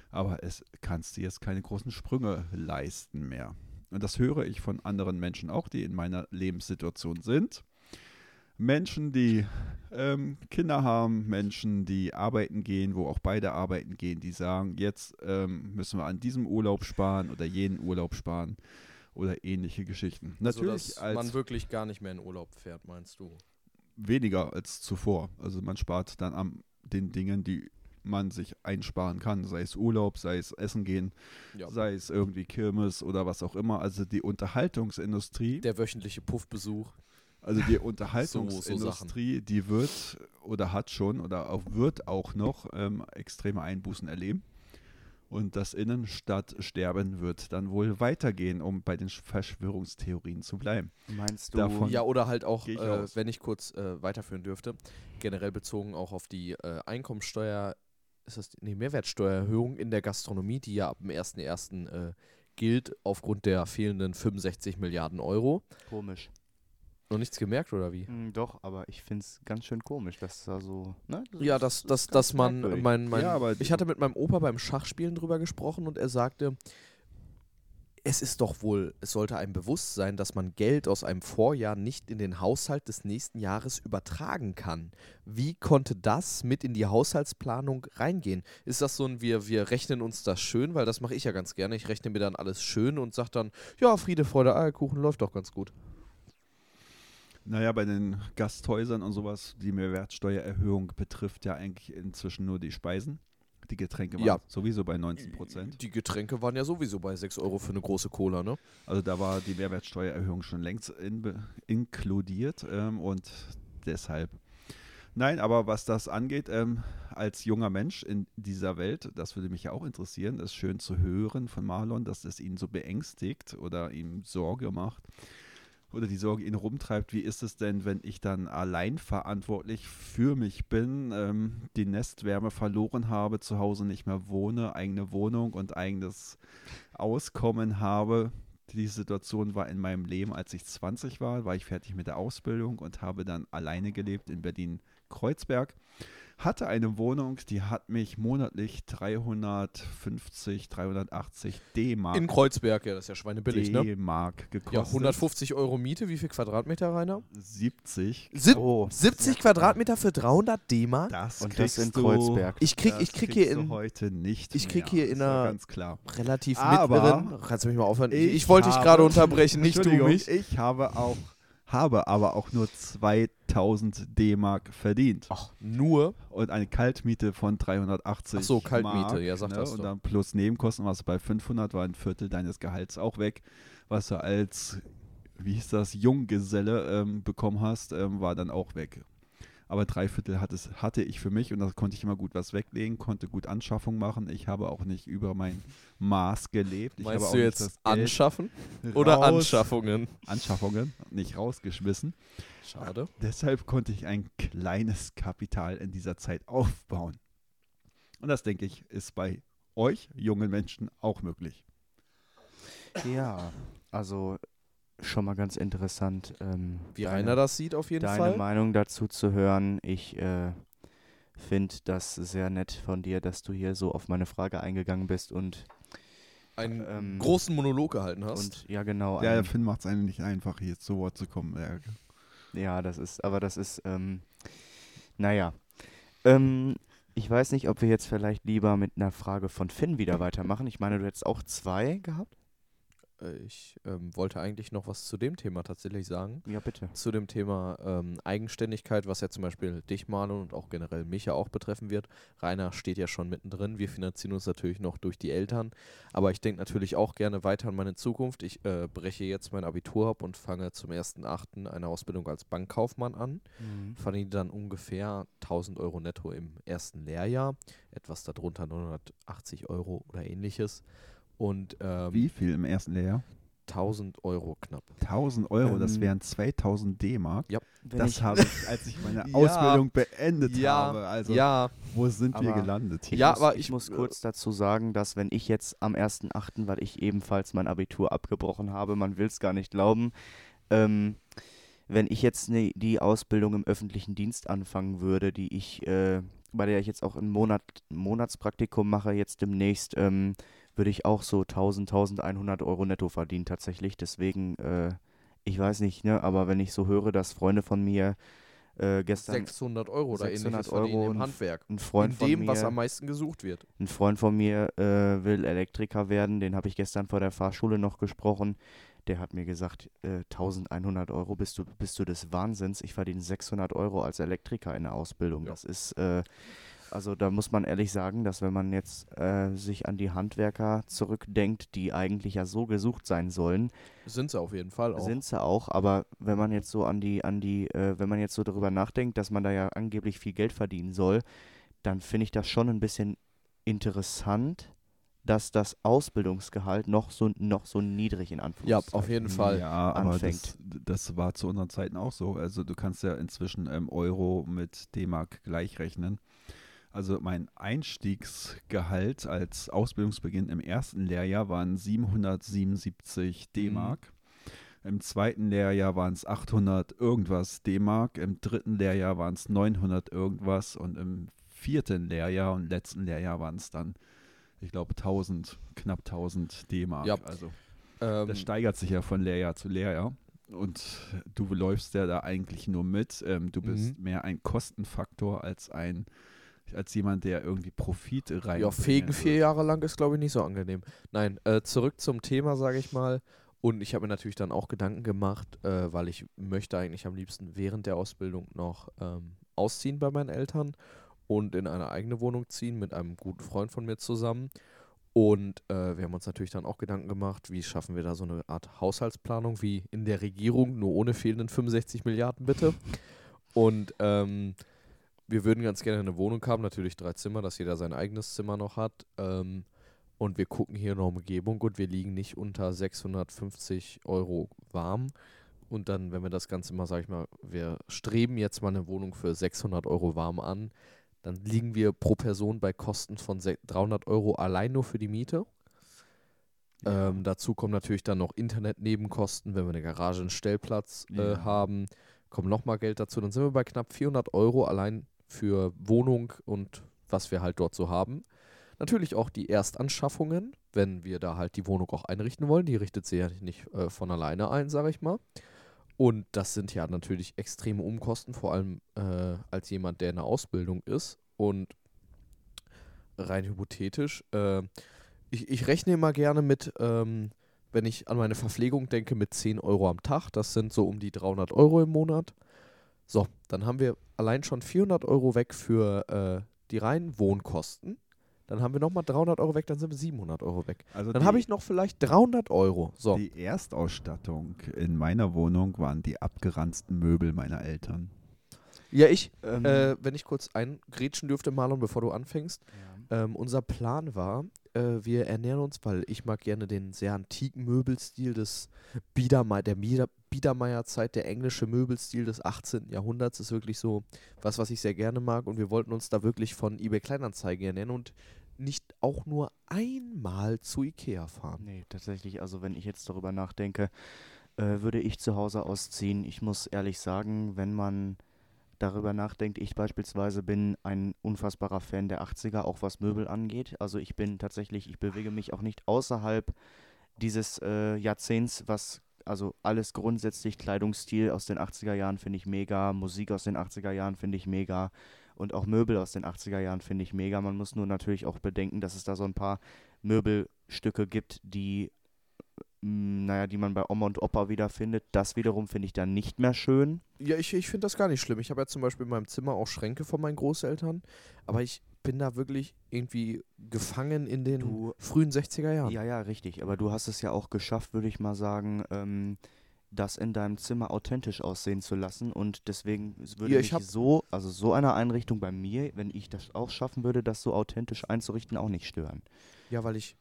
Speaker 2: aber es kannst dir jetzt keine großen Sprünge leisten mehr. Und das höre ich von anderen Menschen auch, die in meiner Lebenssituation sind. Menschen, die ähm, Kinder haben, Menschen, die arbeiten gehen, wo auch beide arbeiten gehen, die sagen, jetzt ähm, müssen wir an diesem Urlaub sparen oder jenen Urlaub sparen oder ähnliche Geschichten. Natürlich
Speaker 1: so, dass
Speaker 2: als
Speaker 1: man wirklich gar nicht mehr in Urlaub fährt, meinst du?
Speaker 2: weniger als zuvor. Also man spart dann an den Dingen, die man sich einsparen kann, sei es Urlaub, sei es Essen gehen,
Speaker 1: Ja.
Speaker 2: sei es irgendwie Kirmes oder was auch immer. Also die Unterhaltungsindustrie,
Speaker 1: Der wöchentliche Puffbesuch.
Speaker 2: Also die Unterhaltungsindustrie, die wird oder hat schon oder auch wird auch noch ähm, extreme Einbußen erleben. Und das Innenstadtsterben wird dann wohl weitergehen, um bei den Verschwörungstheorien zu bleiben.
Speaker 3: Meinst du?
Speaker 2: Davon-
Speaker 1: Ja, oder halt auch,
Speaker 2: ich
Speaker 1: äh, wenn ich kurz äh, weiterführen dürfte, generell bezogen auch auf die äh, Einkommensteuer, ist das, nee, Mehrwertsteuererhöhung in der Gastronomie, die ja ab dem 1.1. Äh, gilt, aufgrund der fehlenden 65 Milliarden Euro.
Speaker 3: Komisch.
Speaker 1: Noch nichts gemerkt, oder wie?
Speaker 3: Hm, doch, aber ich finde es ganz schön komisch, dass da so. Ne?
Speaker 1: Ja,
Speaker 3: ist-
Speaker 1: dass, dass, dass man,
Speaker 3: merkwürdig.
Speaker 1: mein, mein,
Speaker 2: Ja,
Speaker 1: ich hatte mit meinem Opa beim Schachspielen drüber gesprochen und er sagte, es ist doch wohl, es sollte einem bewusst sein, dass man Geld aus einem Vorjahr nicht in den Haushalt des nächsten Jahres übertragen kann. Wie konnte das mit in die Haushaltsplanung reingehen? Ist das so ein, wir, wir rechnen uns das schön, weil das mache ich ja ganz gerne. Ich rechne mir dann alles schön und sage dann, ja, Friede, Freude, Eierkuchen läuft doch ganz gut.
Speaker 2: Naja, bei den Gasthäusern und sowas, die Mehrwertsteuererhöhung betrifft ja eigentlich inzwischen nur die Speisen. Die Getränke waren
Speaker 1: Ja.
Speaker 2: sowieso bei 19 Prozent.
Speaker 1: Die Getränke waren ja sowieso bei 6 Euro für eine große Cola, ne?
Speaker 2: Also da war die Mehrwertsteuererhöhung schon längst in, inkludiert ähm, und deshalb. Nein, aber was das angeht, ähm, als junger Mensch in dieser Welt, das würde mich ja auch interessieren, ist schön zu hören von Marlon, dass es ihn so beängstigt oder ihm Sorge macht oder die Sorge ihn rumtreibt. Wie ist es denn, wenn ich dann allein verantwortlich für mich bin, ähm, die Nestwärme verloren habe, zu Hause nicht mehr wohne, eigene Wohnung und eigenes Auskommen habe? Die Situation war in meinem Leben, als ich 20 war, war ich fertig mit der Ausbildung und habe dann alleine gelebt in Berlin-Kreuzberg. Hatte eine Wohnung, die hat mich monatlich 350, 380 D-Mark
Speaker 1: In Kreuzberg, ja, das ist ja schweinebillig, ne?
Speaker 2: D-Mark gekostet.
Speaker 1: Ja, 150 Euro Miete, wie viel Quadratmeter, Rainer?
Speaker 2: 70.
Speaker 1: Sieb
Speaker 3: Oh,
Speaker 1: 70 Quadratmeter für 300 D-Mark?
Speaker 2: Das
Speaker 3: und das in
Speaker 2: kriegst du-
Speaker 3: Kreuzberg.
Speaker 1: Ich krieg, ich krieg hier in
Speaker 2: heute nicht
Speaker 1: ich krieg
Speaker 2: mehr.
Speaker 1: hier in einer-
Speaker 2: ganz klar.
Speaker 1: relativ
Speaker 2: Aber-
Speaker 1: mittleren. Kannst du mich mal aufhören? Ich,
Speaker 2: Ich
Speaker 1: wollte dich gerade unterbrechen, nicht du mich.
Speaker 2: Ich habe auch habe aber auch nur 2000 D-Mark verdient
Speaker 1: Ach, nur?
Speaker 2: und eine Kaltmiete von 380
Speaker 1: Ach so, Kaltmiete,
Speaker 2: Mark,
Speaker 1: ja, sag
Speaker 2: ne?
Speaker 1: das
Speaker 2: Und
Speaker 1: doch.
Speaker 2: dann plus Nebenkosten, was bei 500 war, ein Viertel deines Gehalts auch weg, was du als, wie hieß das, Junggeselle ähm, bekommen hast, ähm, war dann auch weg. Aber drei Viertel hat es, hatte ich für mich und da konnte ich immer gut was weglegen, konnte gut Anschaffung machen. Ich habe auch nicht über mein Maß gelebt. Ich
Speaker 1: Meinst
Speaker 2: auch
Speaker 1: du
Speaker 2: nicht
Speaker 1: jetzt anschaffen oder
Speaker 2: raus-
Speaker 1: Anschaffungen?
Speaker 2: Anschaffungen, nicht rausgeschmissen.
Speaker 1: Schade.
Speaker 2: Deshalb konnte ich ein kleines Kapital in dieser Zeit aufbauen. Und das, denke ich, ist bei euch, jungen Menschen, auch möglich.
Speaker 3: Ja, also schon mal ganz interessant. Ähm,
Speaker 1: Wie
Speaker 3: deine-
Speaker 1: Rainer das sieht, auf jeden
Speaker 3: deine
Speaker 1: Fall.
Speaker 3: Meinung dazu zu hören. Ich äh, finde das sehr nett von dir, dass du hier so auf meine Frage eingegangen bist und,
Speaker 1: Einen
Speaker 3: ähm,
Speaker 1: großen Monolog gehalten hast.
Speaker 3: und ja genau.
Speaker 2: Ja, Finn macht es einem nicht einfach, hier zu Wort zu kommen. Ja,
Speaker 3: Ja, das ist, aber das ist, ähm, naja. Ähm, ich weiß nicht, ob wir jetzt vielleicht lieber mit einer Frage von Finn wieder weitermachen. Ich meine, du hättest auch zwei gehabt?
Speaker 1: Ich ähm, wollte eigentlich noch was zu dem Thema tatsächlich sagen.
Speaker 3: Ja, bitte.
Speaker 1: Zu dem Thema ähm, Eigenständigkeit, was ja zum Beispiel dich, Marlon, und auch generell mich ja auch betreffen wird. Rainer steht ja schon mittendrin. Wir finanzieren uns natürlich noch durch die Eltern. Aber ich denke natürlich auch gerne weiter an meine Zukunft. Ich äh, breche jetzt mein Abitur ab und fange zum 1.8. eine Ausbildung als Bankkaufmann an. verdiene dann ungefähr 1000 Euro netto im ersten Lehrjahr, etwas darunter 980 Euro oder ähnliches. Und ähm,
Speaker 2: Wie viel im ersten Lehrjahr?
Speaker 1: 1000 Euro knapp.
Speaker 2: 1000 Euro, das
Speaker 3: Ähm,
Speaker 2: wären 2000 D-Mark.
Speaker 3: Wenn
Speaker 2: Das
Speaker 3: ich,
Speaker 2: habe ich, als ich meine
Speaker 1: Ja.
Speaker 2: Ausbildung beendet
Speaker 1: Ja,
Speaker 2: habe. Also,
Speaker 1: ja,
Speaker 2: wo sind wir gelandet hier?
Speaker 1: Ja,
Speaker 3: muss,
Speaker 1: aber
Speaker 3: ich,
Speaker 1: ich-
Speaker 3: muss
Speaker 1: äh,
Speaker 3: kurz dazu sagen, dass wenn ich jetzt am 1.8., weil ich ebenfalls mein Abitur abgebrochen habe, man will es gar nicht glauben, ähm, wenn ich jetzt ne, die Ausbildung im öffentlichen Dienst anfangen würde, die ich, äh, bei der ich jetzt auch ein Monat, ein Monatspraktikum mache, jetzt demnächst, ähm, würde ich auch so 1000, 1100 Euro netto verdienen tatsächlich. Deswegen, äh, ich weiß nicht, ne, aber wenn ich so höre, dass Freunde von mir äh, gestern
Speaker 1: 600 Euro oder
Speaker 3: 600
Speaker 1: ähnliches verdienen
Speaker 3: Euro
Speaker 1: im Handwerk.
Speaker 3: ein Freund
Speaker 1: In
Speaker 3: von
Speaker 1: dem,
Speaker 3: mir,
Speaker 1: was am meisten gesucht wird.
Speaker 3: ein Freund von mir äh, will Elektriker werden, den habe ich gestern vor der Fahrschule noch gesprochen. Der hat mir gesagt, äh, 1100 Euro, bist du, bist du des Wahnsinns. Ich verdiene 600 Euro als Elektriker in der Ausbildung.
Speaker 1: Ja.
Speaker 3: Das ist, äh, also da muss man ehrlich sagen, dass wenn man jetzt äh, sich an die Handwerker zurückdenkt, die eigentlich ja so gesucht sein sollen,
Speaker 1: Sind sie auf jeden Fall auch.
Speaker 3: sind sie auch, aber wenn man jetzt so an die, an die, äh, wenn man jetzt so darüber nachdenkt, dass man da ja angeblich viel Geld verdienen soll, dann finde ich das schon ein bisschen interessant, dass das Ausbildungsgehalt noch so, noch so niedrig in
Speaker 1: Ja,
Speaker 3: Anführungszeichen
Speaker 1: auf jeden Fall.
Speaker 2: Ja, aber das,
Speaker 3: anfängt.
Speaker 2: das war zu unseren Zeiten auch so. Also du kannst ja inzwischen ähm, Euro mit D-Mark gleichrechnen. Also mein Einstiegsgehalt als Ausbildungsbeginn im ersten Lehrjahr waren 777 D-Mark. Im zweiten Lehrjahr waren es 800 irgendwas D-Mark. Im dritten Lehrjahr waren es 900 irgendwas. Und im vierten Lehrjahr und letzten Lehrjahr waren es dann, ich glaube, 1000, knapp 1000 D-Mark.
Speaker 1: Ja.
Speaker 2: Also
Speaker 1: Ähm,
Speaker 2: das steigert sich ja von Lehrjahr zu Lehrjahr. Und du läufst ja da eigentlich nur mit. Ähm, du bist
Speaker 1: Mhm.
Speaker 2: mehr ein Kostenfaktor als ein als jemand, der irgendwie Profit rein.
Speaker 1: Ja, fegen vier Jahre lang ist, glaube ich, nicht so angenehm. Nein, äh, zurück zum Thema, sage ich mal. Und ich habe mir natürlich dann auch Gedanken gemacht, äh, weil ich möchte eigentlich am liebsten während der Ausbildung noch ähm, ausziehen bei meinen Eltern und in eine eigene Wohnung ziehen mit einem guten Freund von mir zusammen. Und äh, wir haben uns natürlich dann auch Gedanken gemacht, wie schaffen wir da so eine Art Haushaltsplanung wie in der Regierung, nur ohne fehlenden 65 Milliarden bitte. Und ähm, wir würden ganz gerne eine Wohnung haben, natürlich drei Zimmer, dass jeder sein eigenes Zimmer noch hat. Ähm, und wir gucken hier in der Umgebung und wir liegen nicht unter 650 Euro warm. Und dann, wenn wir das Ganze mal, sag ich mal, wir streben jetzt mal eine Wohnung für 600 Euro warm an, dann liegen wir pro Person bei Kosten von se- 300 Euro allein nur für die Miete.
Speaker 2: Ja.
Speaker 1: Ähm, dazu kommen natürlich dann noch Internetnebenkosten, wenn wir eine Garage, einen Stellplatz äh,
Speaker 2: Ja.
Speaker 1: haben, kommt nochmal Geld dazu. Dann sind wir bei knapp 400 Euro allein für Wohnung und was wir halt dort so haben. Natürlich auch die Erstanschaffungen, wenn wir da halt die Wohnung auch einrichten wollen. Die richtet sie ja nicht äh, von alleine ein, sage ich mal. Und das sind ja natürlich extreme Umkosten, vor allem äh, als jemand, der in der Ausbildung ist. Und rein hypothetisch, äh, ich, ich rechne immer gerne mit, ähm, wenn ich an meine Verpflegung denke, mit 10 Euro am Tag. Das sind so um die 300 Euro im Monat. So, dann haben wir allein schon 400 Euro weg für äh, die reinen Wohnkosten. Dann haben wir nochmal 300 Euro weg, dann sind wir 700 Euro weg.
Speaker 2: Also
Speaker 1: Dann habe ich noch vielleicht 300 Euro. So,
Speaker 2: Die Erstausstattung in meiner Wohnung waren die abgeranzten Möbel meiner Eltern.
Speaker 1: ja, ich,
Speaker 3: Ähm,
Speaker 1: äh, wenn ich kurz eingrätschen dürfte, Marlon, bevor du anfängst.
Speaker 3: ja.
Speaker 1: Ähm, unser Plan war, äh, wir ernähren uns, weil ich mag gerne den sehr antiken Möbelstil des Biedermeier, der Bieder, Biedermeierzeit, der englische Möbelstil des 18. Jahrhunderts ist wirklich so was, was ich sehr gerne mag und wir wollten uns da wirklich von eBay Kleinanzeigen ernähren und nicht auch nur einmal zu Ikea fahren.
Speaker 3: Nee, tatsächlich, also wenn ich jetzt darüber nachdenke, äh, würde ich zu Hause ausziehen. Ich muss ehrlich sagen, wenn man darüber nachdenkt, ich beispielsweise bin ein unfassbarer Fan der 80er, auch was Möbel angeht. Also ich bin tatsächlich, ich bewege mich auch nicht außerhalb dieses äh, Jahrzehnts, was also alles grundsätzlich Kleidungsstil aus den 80er Jahren finde ich mega, Musik aus den 80er Jahren finde ich mega und auch Möbel aus den 80er Jahren finde ich mega. Man muss nur natürlich auch bedenken, dass es da so ein paar Möbelstücke gibt, die, mh, naja, die man bei Oma und Opa wiederfindet. Das wiederum finde ich dann nicht mehr schön.
Speaker 1: Ja, ich, ich finde das gar nicht schlimm. Ich habe ja zum Beispiel in meinem Zimmer auch Schränke von meinen Großeltern, aber ich bin da wirklich irgendwie gefangen in den
Speaker 3: Du-
Speaker 1: frühen 60er Jahren.
Speaker 3: Ja, ja, richtig. Aber du hast es ja auch geschafft, würde ich mal sagen, ähm, das in deinem Zimmer authentisch aussehen zu lassen. Und deswegen würde
Speaker 1: Ja, ich hab-
Speaker 3: so, also so eine Einrichtung bei mir, wenn ich das auch schaffen würde, das so authentisch einzurichten, auch nicht stören.
Speaker 1: Ja, weil ich,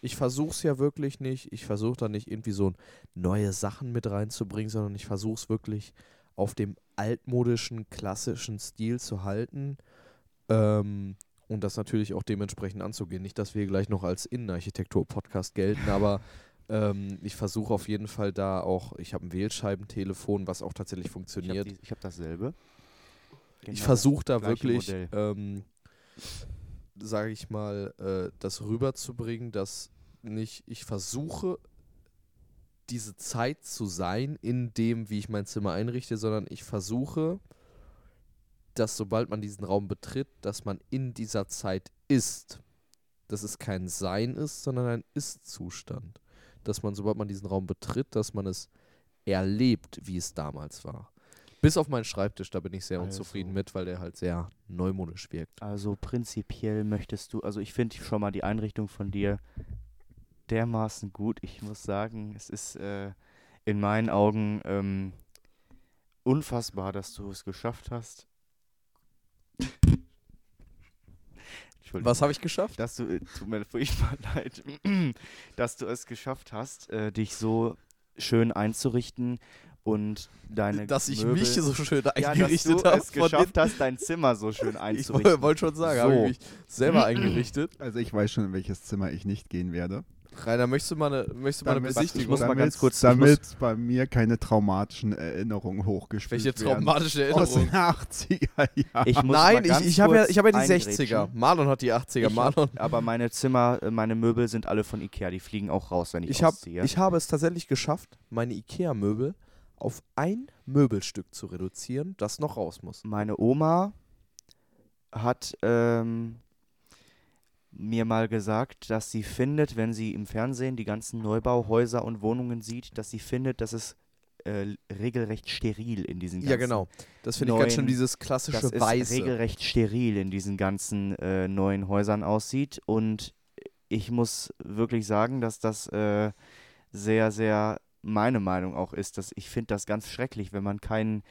Speaker 1: ich versuche es ja wirklich nicht. Ich versuche da nicht irgendwie so neue Sachen mit reinzubringen, sondern ich versuche es wirklich auf dem altmodischen, klassischen Stil zu halten. Ähm, und das natürlich auch dementsprechend anzugehen. Nicht, dass wir gleich noch als Innenarchitektur-Podcast gelten, aber ähm, ich versuche auf jeden Fall da auch, ich habe ein Wählscheibentelefon, was auch tatsächlich
Speaker 3: Ich habe
Speaker 1: funktioniert.
Speaker 3: hab dasselbe.
Speaker 1: Ich
Speaker 3: Genau
Speaker 1: versuche da wirklich, ähm, sage ich mal, äh, das rüberzubringen, dass nicht, ich versuche, diese Zeit zu sein, in dem, wie ich mein Zimmer einrichte, sondern ich versuche, dass sobald man diesen Raum betritt, dass man in dieser Zeit ist. Dass es kein Sein ist, sondern ein Ist-Zustand. Dass man, sobald man diesen Raum betritt, dass man es erlebt, wie es damals war. Bis auf meinen Schreibtisch, da bin ich sehr unzufrieden
Speaker 3: Also-
Speaker 1: mit, weil der halt sehr neumodisch wirkt.
Speaker 3: Also prinzipiell möchtest du, also ich finde schon mal die Einrichtung von dir dermaßen gut. Ich muss sagen, es ist äh, in meinen Augen ähm, unfassbar, dass du es geschafft hast.
Speaker 1: Was habe ich geschafft?
Speaker 3: Dass du, äh, tut mir furchtbar leid, dass du es geschafft hast, äh, dich so schön einzurichten und deine
Speaker 1: Dass ich
Speaker 3: Möbel,
Speaker 1: mich so schön
Speaker 3: ja, dass
Speaker 1: eingerichtet
Speaker 3: du
Speaker 1: habe.
Speaker 3: es geschafft hast, dein Zimmer so schön
Speaker 1: Ich
Speaker 3: einzurichten.
Speaker 1: wollte schon sagen,
Speaker 3: So.
Speaker 1: habe ich mich selber eingerichtet.
Speaker 2: Also ich weiß schon, in welches Zimmer ich nicht gehen werde.
Speaker 1: Rainer, möchtest du mal eine, möchtest du mal eine
Speaker 2: Damit-
Speaker 1: Besichtigung?
Speaker 3: ich muss mal
Speaker 2: damit,
Speaker 3: ganz kurz-
Speaker 2: Damit bei mir keine traumatischen Erinnerungen hochgespielt
Speaker 1: Welche
Speaker 2: werden.
Speaker 1: traumatische
Speaker 2: Aus den
Speaker 1: Erinnerung?
Speaker 2: 80er Jahren.
Speaker 3: Ich muss
Speaker 1: Nein, ich, ich habe ja, ich hab ja die
Speaker 3: eingrätschen.
Speaker 1: 60er. Marlon hat die 80er.
Speaker 3: Ich hab,
Speaker 1: Marlon.
Speaker 3: aber meine Zimmer, äh, meine Möbel sind alle von Ikea, die fliegen auch raus, wenn ich,
Speaker 1: Ich, hab,
Speaker 3: ausziehe.
Speaker 1: ich habe es tatsächlich geschafft, meine Ikea-Möbel auf ein Möbelstück zu reduzieren, das noch raus muss.
Speaker 3: Meine Oma hat ähm, mir mal gesagt, dass sie findet, wenn sie im Fernsehen die ganzen Neubauhäuser und Wohnungen sieht, dass sie findet, dass es äh, regelrecht steril in diesen ganzen
Speaker 1: Ja, genau. Das finde ich ganz schön dieses klassische
Speaker 3: dass es
Speaker 1: Weiße.
Speaker 3: regelrecht steril in diesen ganzen äh, neuen Häusern aussieht. Und ich muss wirklich sagen, dass das äh, sehr, sehr meine Meinung auch ist, dass ich finde das ganz schrecklich, wenn man keinen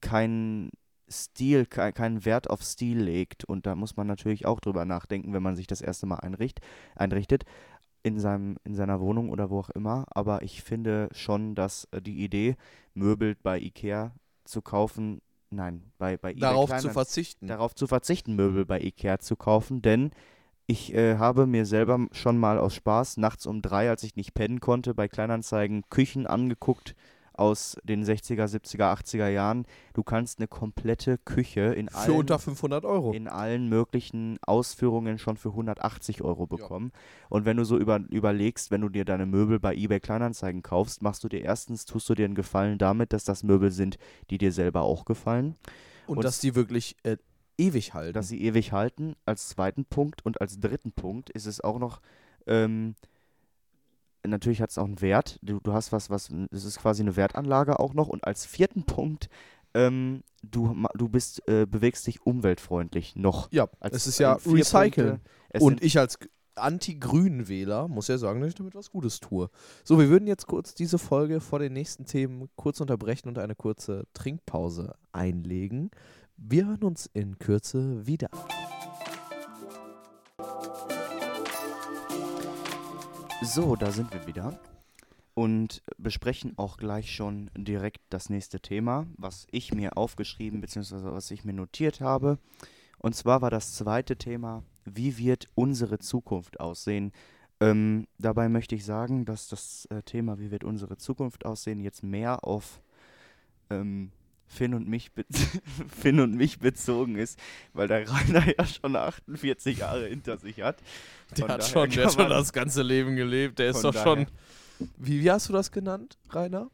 Speaker 3: keinen Stil, kei- keinen Wert auf Stil legt. Und da muss man natürlich auch drüber nachdenken, wenn man sich das erste Mal einricht, einrichtet. In, seinem, in seiner Wohnung oder wo auch immer. Aber ich finde schon, dass äh, die Idee, Möbel bei Ikea zu kaufen, nein, bei, bei
Speaker 1: Darauf zu
Speaker 3: Kleinanzeigen-
Speaker 1: verzichten.
Speaker 3: darauf zu verzichten, Möbel bei Ikea zu kaufen, denn ich äh, habe mir selber schon mal aus Spaß nachts um drei, als ich nicht pennen konnte, bei Kleinanzeigen Küchen angeguckt aus den 60er, 70er, 80er Jahren. Du kannst eine komplette Küche in
Speaker 1: Für
Speaker 3: allen,
Speaker 1: unter 500 Euro.
Speaker 3: in allen möglichen Ausführungen schon für 180 Euro bekommen. Und wenn du so über, überlegst, wenn du dir deine Möbel bei eBay Kleinanzeigen kaufst, machst du dir erstens, tust du dir einen Gefallen damit, dass das Möbel sind, die dir selber auch gefallen
Speaker 1: Und,
Speaker 3: und-
Speaker 1: dass die wirklich äh, ewig halten.
Speaker 3: dass sie ewig halten, als zweiten Punkt. Und als dritten Punkt ist es auch noch, ähm, natürlich hat es auch einen Wert. Du, du hast was, was, es ist quasi eine Wertanlage auch noch. Und als vierten Punkt, ähm, du, du bist, äh, bewegst dich umweltfreundlich noch.
Speaker 1: ja,
Speaker 3: Als,
Speaker 1: es ist ja
Speaker 3: äh,
Speaker 1: Recyceln. Und ich als Anti-Grünen-Wähler muss ja sagen, dass ich damit was Gutes tue. So, wir würden jetzt kurz diese Folge vor den nächsten Themen kurz unterbrechen und eine kurze Trinkpause einlegen. Wir hören uns in Kürze wieder.
Speaker 3: So, da sind wir wieder und besprechen auch gleich schon direkt das nächste Thema, was ich mir aufgeschrieben bzw. was ich mir notiert habe. Und zwar war das zweite Thema, wie wird unsere Zukunft aussehen? Ähm, dabei möchte ich sagen, dass das äh, Thema, wie wird unsere Zukunft aussehen, jetzt mehr auf ähm, Finn und mich be- Finn und mich bezogen ist, weil der Rainer ja schon 48 Jahre hinter sich hat.
Speaker 1: Der
Speaker 3: Von
Speaker 1: hat
Speaker 3: daher
Speaker 1: schon, der hat schon das ganze Leben gelebt. Der ist doch schon.
Speaker 3: daher-
Speaker 1: Wie, wie hast du das genannt, Rainer?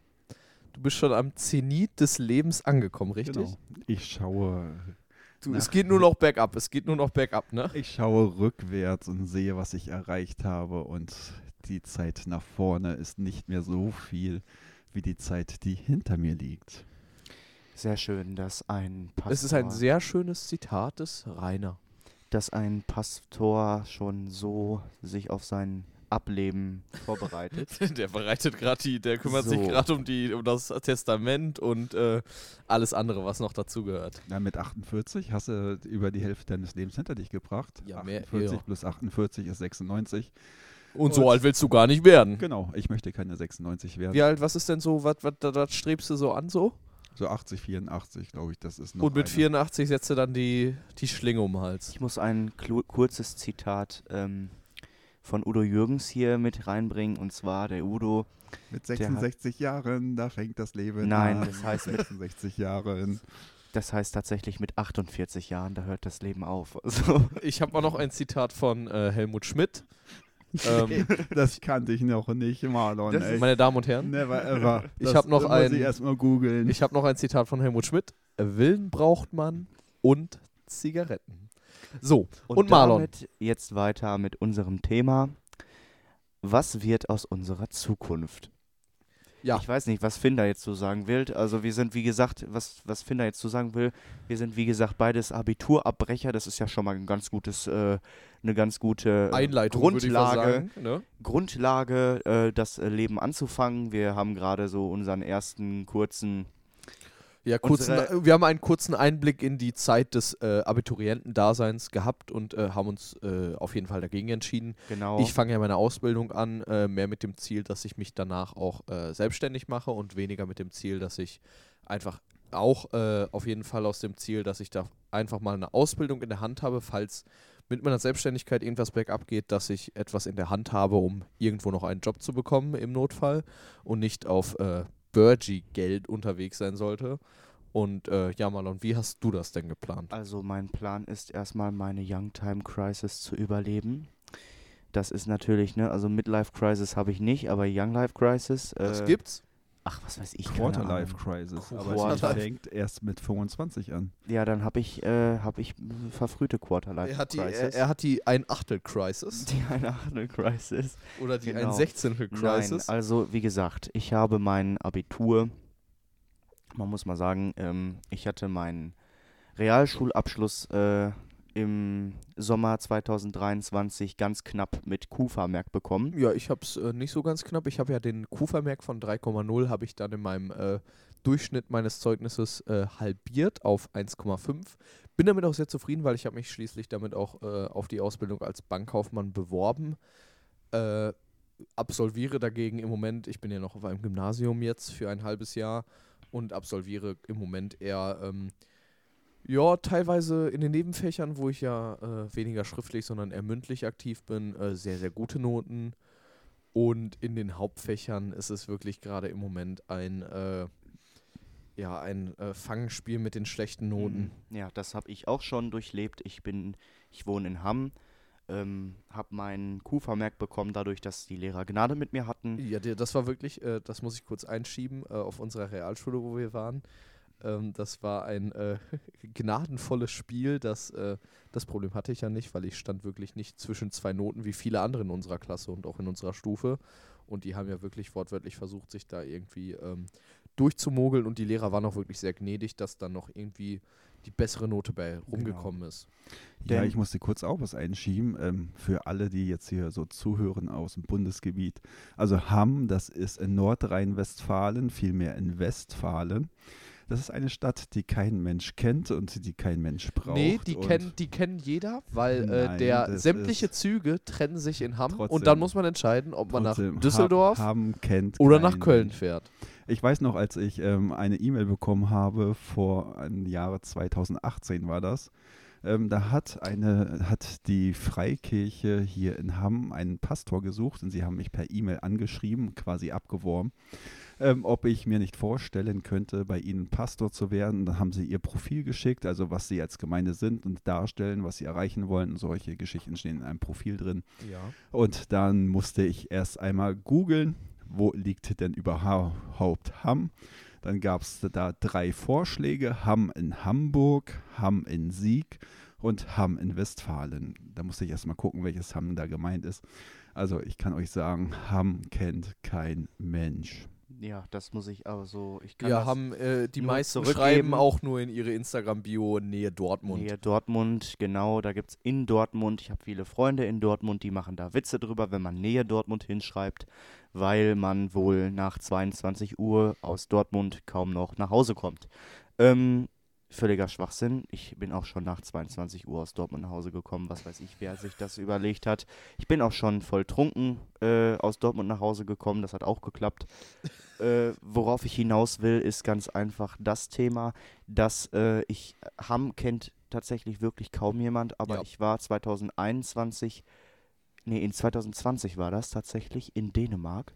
Speaker 1: Du bist schon am Zenit des Lebens angekommen, richtig?
Speaker 2: Genau. Ich schaue,
Speaker 1: Du, es geht nur noch bergab. Es geht nur noch bergab, ne?
Speaker 2: ich schaue rückwärts und sehe, was ich erreicht habe und die Zeit nach vorne ist nicht mehr so viel wie die Zeit, die hinter mir liegt.
Speaker 3: Sehr schön, dass ein Pastor,
Speaker 1: Es ist ein sehr schönes Zitat des Rainer.
Speaker 3: dass ein Pastor schon so sich auf sein Ableben vorbereitet.
Speaker 1: Der bereitet gerade die, der kümmert sich
Speaker 3: So.
Speaker 1: gerade um die, um das Testament und äh, alles andere, was noch dazugehört.
Speaker 2: Na, mit 48 hast du über die Hälfte deines Lebens hinter dich gebracht.
Speaker 1: Ja, mehr-
Speaker 2: 48
Speaker 1: ja.
Speaker 2: plus 48 ist 96.
Speaker 1: Und so
Speaker 2: Und-
Speaker 1: alt willst du gar nicht werden.
Speaker 2: Genau, ich möchte keine 96 werden.
Speaker 1: Wie alt, was ist denn so, was, was, was strebst du so an so?
Speaker 2: So 80, 84, glaube ich, das ist noch
Speaker 1: Und mit
Speaker 2: eine.
Speaker 1: 84 setzt du dann die, die Schlinge um den Hals.
Speaker 3: Ich muss ein kurzes Zitat ähm, von Udo Jürgens hier mit reinbringen. Und zwar der Udo,
Speaker 2: Mit
Speaker 3: der hat-
Speaker 2: 66 Jahren, da fängt das Leben
Speaker 3: Nein,
Speaker 2: an.
Speaker 3: das heißt
Speaker 2: mit
Speaker 3: mit-
Speaker 2: 66 Jahren.
Speaker 3: das heißt tatsächlich mit 48 Jahren, da hört das Leben auf. Also,
Speaker 1: Ich habe auch noch ein Zitat von äh, Helmut Schmidt. Ähm,
Speaker 2: Das kannte ich noch nicht, Marlon.
Speaker 3: Das
Speaker 2: ey.
Speaker 1: meine Damen und Herren,
Speaker 2: Never ever.
Speaker 1: Ich
Speaker 2: Das
Speaker 1: hab noch
Speaker 2: muss
Speaker 1: ein-
Speaker 2: ich erstmal googeln.
Speaker 1: ich habe noch ein Zitat von Helmut Schmidt. Willen braucht man und Zigaretten. So, und, Marlon.
Speaker 3: damit jetzt weiter mit unserem Thema. Was wird aus unserer Zukunft?
Speaker 1: Ja.
Speaker 3: Ich weiß nicht, was Finn da jetzt so sagen will. Also wir sind, wie gesagt, was, was Finn da jetzt so sagen will, wir sind, wie gesagt, beides Abiturabbrecher. Das ist ja schon mal ein ganz gutes, äh, eine ganz gute äh,
Speaker 1: Einleitung
Speaker 3: Grundlage,
Speaker 1: sagen. Ne?
Speaker 3: Grundlage, äh, das äh, Leben anzufangen. Wir haben gerade so unseren ersten kurzen
Speaker 1: Ja, kurzen,
Speaker 3: Unsere-
Speaker 1: wir haben einen kurzen Einblick in die Zeit des äh, Abiturientendaseins gehabt und äh, haben uns äh, auf jeden Fall dagegen entschieden.
Speaker 3: Genau.
Speaker 1: Ich fange ja meine Ausbildung an, äh, mehr mit dem Ziel, dass ich mich danach auch äh, selbstständig mache und weniger mit dem Ziel, dass ich einfach auch äh, auf jeden Fall aus dem Ziel, dass ich da einfach mal eine Ausbildung in der Hand habe, falls mit meiner Selbstständigkeit irgendwas bergab geht, dass ich etwas in der Hand habe, um irgendwo noch einen Job zu bekommen im Notfall und nicht auf äh, Burgie-Geld unterwegs sein sollte. Und äh, ja, Marlon, wie hast du das denn geplant?
Speaker 3: Also mein Plan ist erstmal meine Youngtime Crisis zu überleben. Das ist natürlich, ne, also Midlife Crisis habe ich nicht, aber Young Life Crisis.
Speaker 1: Was
Speaker 3: äh,
Speaker 1: gibt's?
Speaker 3: Ach, was weiß ich.
Speaker 2: Quarterlife. Crisis. Aber
Speaker 1: Quarterlife.
Speaker 2: sie fängt erst mit 25 an.
Speaker 3: Ja, dann habe ich, äh, habe ich verfrühte Quarterlife
Speaker 1: Er hat die, er,
Speaker 3: Crisis.
Speaker 1: er hat die ein Achtel Crisis
Speaker 3: die eine Achtel Crisis.
Speaker 1: oder die
Speaker 3: Genau.
Speaker 1: ein Sechzehntel Crisis.
Speaker 3: Nein, also wie gesagt, ich habe mein Abitur, man muss mal sagen, ähm, ich hatte meinen Realschulabschluss äh, im Sommer 2023 ganz knapp mit Q-Vermerk bekommen.
Speaker 1: Ja, ich habe es äh, nicht so ganz knapp. Ich habe ja den Q-Vermerk von 3,0 habe ich dann in meinem äh, Durchschnitt meines Zeugnisses äh, halbiert auf 1,5. Bin damit auch sehr zufrieden, weil ich habe mich schließlich damit auch äh, auf die Ausbildung als Bankkaufmann beworben. Äh, absolviere dagegen im Moment, ich bin ja noch auf einem Gymnasium jetzt für ein halbes Jahr und absolviere im Moment eher ähm, ja, teilweise in den Nebenfächern, wo ich ja äh, weniger schriftlich, sondern eher mündlich aktiv bin, äh, sehr, sehr gute Noten. Und in den Hauptfächern ist es wirklich gerade im Moment ein, äh, ja, ein äh, Fangspiel mit den schlechten Noten.
Speaker 3: Mhm. Ja, das habe ich auch schon durchlebt. Ich bin, ich wohne in Hamm, ähm, habe meinen Q-Vermerk bekommen, dadurch, dass die Lehrer Gnade mit mir hatten.
Speaker 1: Ja, das war wirklich, äh, das muss ich kurz einschieben, äh, auf unserer Realschule, wo wir waren. Ähm, das war ein äh, gnadenvolles Spiel. Das, äh, das Problem hatte ich ja nicht, weil ich stand wirklich nicht zwischen zwei Noten wie viele andere in unserer Klasse und auch in unserer Stufe. Und die haben ja wirklich wortwörtlich versucht, sich da irgendwie ähm, durchzumogeln. Und die Lehrer waren auch wirklich sehr gnädig, dass dann noch irgendwie die bessere Note bei rumgekommen ist.
Speaker 2: Ja,
Speaker 3: Denn-
Speaker 2: ich musste kurz auch was einschieben ähm, für alle, die jetzt hier so zuhören aus dem Bundesgebiet. Also Hamm, das ist in Nordrhein-Westfalen, vielmehr in Westfalen. Das ist eine Stadt, die kein Mensch kennt und die kein Mensch braucht.
Speaker 1: nee, die
Speaker 2: und
Speaker 1: kennen, die kennen jeder, weil äh,
Speaker 2: Nein,
Speaker 1: der
Speaker 2: das
Speaker 1: sämtliche Züge trennen sich in Hamm und
Speaker 2: Trotzdem-
Speaker 1: dann muss man entscheiden, ob man nach Düsseldorf
Speaker 2: Ha- Hamm kennt
Speaker 1: oder nach Köln
Speaker 2: Mensch.
Speaker 1: fährt.
Speaker 2: Ich weiß noch, als ich ähm, eine E-Mail bekommen habe, vor einem Jahre 2018 war das, ähm, da hat, eine, hat die Freikirche hier in Hamm einen Pastor gesucht und sie haben mich per E-Mail angeschrieben, quasi abgeworben, ähm, ob ich mir nicht vorstellen könnte, bei ihnen Pastor zu werden. Dann haben sie ihr Profil geschickt, also was sie als Gemeinde sind und darstellen, was sie erreichen wollen. Solche Geschichten stehen in einem Profil drin.
Speaker 1: Ja.
Speaker 2: Und dann musste ich erst einmal googeln, wo liegt denn überhaupt Hamm. Dann gab es da drei Vorschläge, Hamm in Hamburg, Hamm in Sieg und Hamm in Westfalen. Da musste ich erst mal gucken, welches Hamm da gemeint ist. Also ich kann euch sagen, Hamm kennt kein Mensch.
Speaker 3: Ja, das muss ich aber so. Ich kann das
Speaker 1: haben äh, die meisten schreiben auch nur in ihre Instagram-Bio Nähe Dortmund.
Speaker 3: Nähe Dortmund, genau, da gibt es in Dortmund, ich habe viele Freunde in Dortmund, die machen da Witze drüber, wenn man Nähe Dortmund hinschreibt, weil man wohl nach 22 Uhr aus Dortmund kaum noch nach Hause kommt. Ähm, völliger Schwachsinn. Ich bin auch schon nach 22 Uhr aus Dortmund nach Hause gekommen, was weiß ich, wer sich das überlegt hat. Ich bin auch schon voll trunken äh, aus Dortmund nach Hause gekommen, das hat auch geklappt. äh, worauf ich hinaus will, ist ganz einfach das Thema, dass äh, ich Hamm kennt tatsächlich wirklich kaum jemand, aber
Speaker 1: Ja.
Speaker 3: ich war 2021, nee, in 2020 war das tatsächlich in Dänemark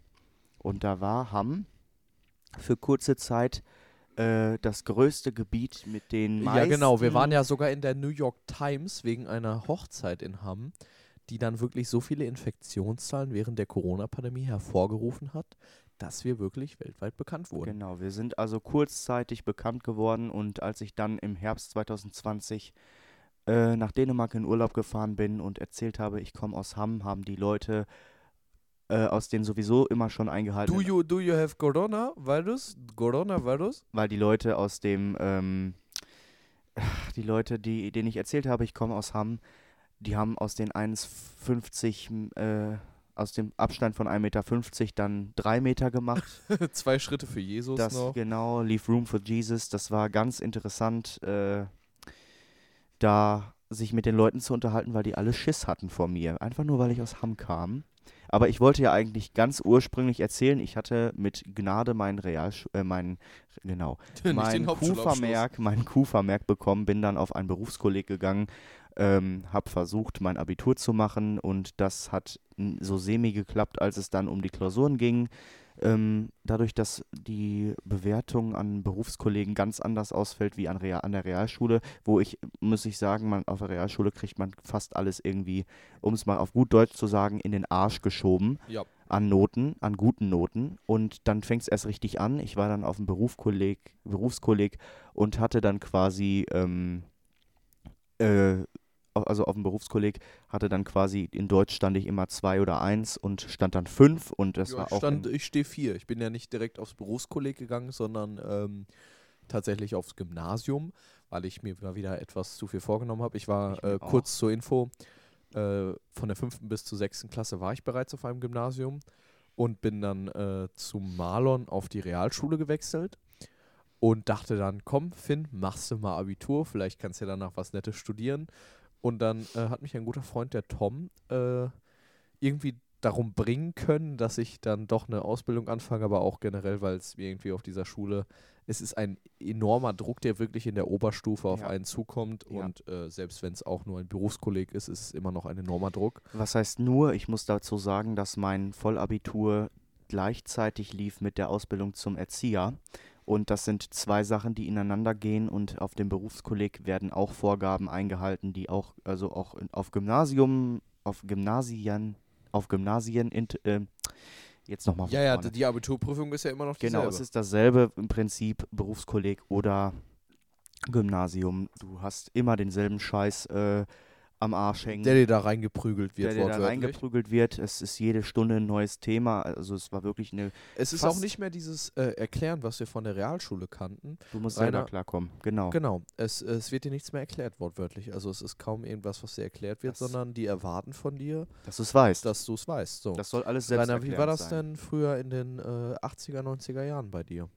Speaker 3: und da war Hamm für kurze Zeit äh, das größte Gebiet mit den meisten.
Speaker 1: Ja, genau. Wir waren ja sogar in der New York Times wegen einer Hochzeit in Hamm, die dann wirklich so viele Infektionszahlen während der Corona-Pandemie hervorgerufen hat, dass wir wirklich weltweit bekannt wurden.
Speaker 3: Genau, wir sind also kurzzeitig bekannt geworden und als ich dann im Herbst 2020 äh, nach Dänemark in Urlaub gefahren bin und erzählt habe, ich komme aus Hamm, haben die Leute äh, aus den sowieso immer schon
Speaker 1: Do
Speaker 3: eingehaltenen,
Speaker 1: you, do you have Coronavirus? Coronavirus?
Speaker 3: weil die Leute aus dem, ähm, die Leute, die, denen ich erzählt habe, ich komme aus Hamm, die haben aus den 1,50 äh, aus dem Abstand von 1,50 Meter dann drei Meter gemacht.
Speaker 1: Zwei Schritte für Jesus
Speaker 3: das
Speaker 1: noch.
Speaker 3: genau, Leave Room for Jesus. Das war ganz interessant, äh, da sich mit den Leuten zu unterhalten, weil die alle Schiss hatten vor mir. Einfach nur, weil ich aus Hamm kam. Aber ich wollte ja eigentlich ganz ursprünglich erzählen, ich hatte mit Gnade meinen Realsch äh, meinen genau,
Speaker 1: Nicht
Speaker 3: mein
Speaker 1: den Hauptschulabschluss.
Speaker 3: Q-Vermerk, meinen Q-Vermerk bekommen, bin dann auf einen Berufskolleg gegangen, ähm, habe versucht, mein Abitur zu machen und das hat so semi geklappt, als es dann um die Klausuren ging. Ähm, dadurch, dass die Bewertung an Berufskollegen ganz anders ausfällt wie an, Real, an der Realschule, wo ich, muss ich sagen, man, auf der Realschule kriegt man fast alles irgendwie, um es mal auf gut Deutsch zu sagen, in den Arsch geschoben
Speaker 1: Ja.
Speaker 3: an Noten, an guten Noten. Und dann fängt es erst richtig an. Ich war dann auf dem Berufskolleg, Berufskolleg und hatte dann quasi, ähm, äh, also auf dem Berufskolleg hatte dann quasi in Deutsch stand ich immer zwei oder eins und stand dann fünf und das
Speaker 1: Ja,
Speaker 3: war
Speaker 1: ich
Speaker 3: auch
Speaker 1: stand, ich stehe vier. Ich bin ja nicht direkt aufs Berufskolleg gegangen, sondern ähm, tatsächlich aufs Gymnasium, weil ich mir mal wieder etwas zu viel vorgenommen habe. Ich war äh, kurz zur Info, äh, von der fünften bis zur sechsten Klasse war ich bereits auf einem Gymnasium und bin dann äh, zu Marlon auf die Realschule gewechselt und dachte dann, komm Finn, machst du mal Abitur, vielleicht kannst du ja danach was Nettes studieren. Und dann äh, hat mich ein guter Freund, der Tom, äh, irgendwie darum bringen können, dass ich dann doch eine Ausbildung anfange, aber auch generell, weil es irgendwie auf dieser Schule, es ist ein enormer Druck, der wirklich in der Oberstufe auf
Speaker 3: Ja.
Speaker 1: einen zukommt
Speaker 3: Ja.
Speaker 1: und äh, selbst wenn es auch nur ein Berufskolleg ist, ist es immer noch ein enormer Druck.
Speaker 3: was heißt nur, ich muss dazu sagen, dass mein Vollabitur gleichzeitig lief mit der Ausbildung zum Erzieher. Und das sind zwei Sachen, die ineinander gehen und auf dem Berufskolleg werden auch Vorgaben eingehalten, die auch, also auch in- auf Gymnasium, auf Gymnasien, auf Gymnasien, int, ähm, jetzt nochmal
Speaker 1: Ja, ja, die Abiturprüfung ist ja immer noch
Speaker 3: Genau,
Speaker 1: dieselbe.
Speaker 3: es ist dasselbe im Prinzip, Berufskolleg oder Gymnasium. Du hast immer denselben Scheiß äh, am Arsch hängen.
Speaker 1: der dir da reingeprügelt wird,
Speaker 3: der dir da reingeprügelt wird. Es ist jede Stunde ein neues Thema. Also es war wirklich eine.
Speaker 1: Es ist auch nicht mehr dieses äh, Erklären, was wir von der Realschule kannten.
Speaker 3: Du musst
Speaker 1: Rainer-
Speaker 3: selber klarkommen. Genau.
Speaker 1: Genau, es, es wird dir nichts mehr erklärt, wortwörtlich. Also es ist kaum irgendwas, was dir erklärt wird,
Speaker 3: Das-
Speaker 1: sondern die erwarten von dir,
Speaker 3: Dass du es weißt.
Speaker 1: dass du es weißt. So.
Speaker 3: das soll alles selbst
Speaker 1: Rainer, wie war das
Speaker 3: sein.
Speaker 1: denn früher in den äh, 80er, 90er Jahren bei dir?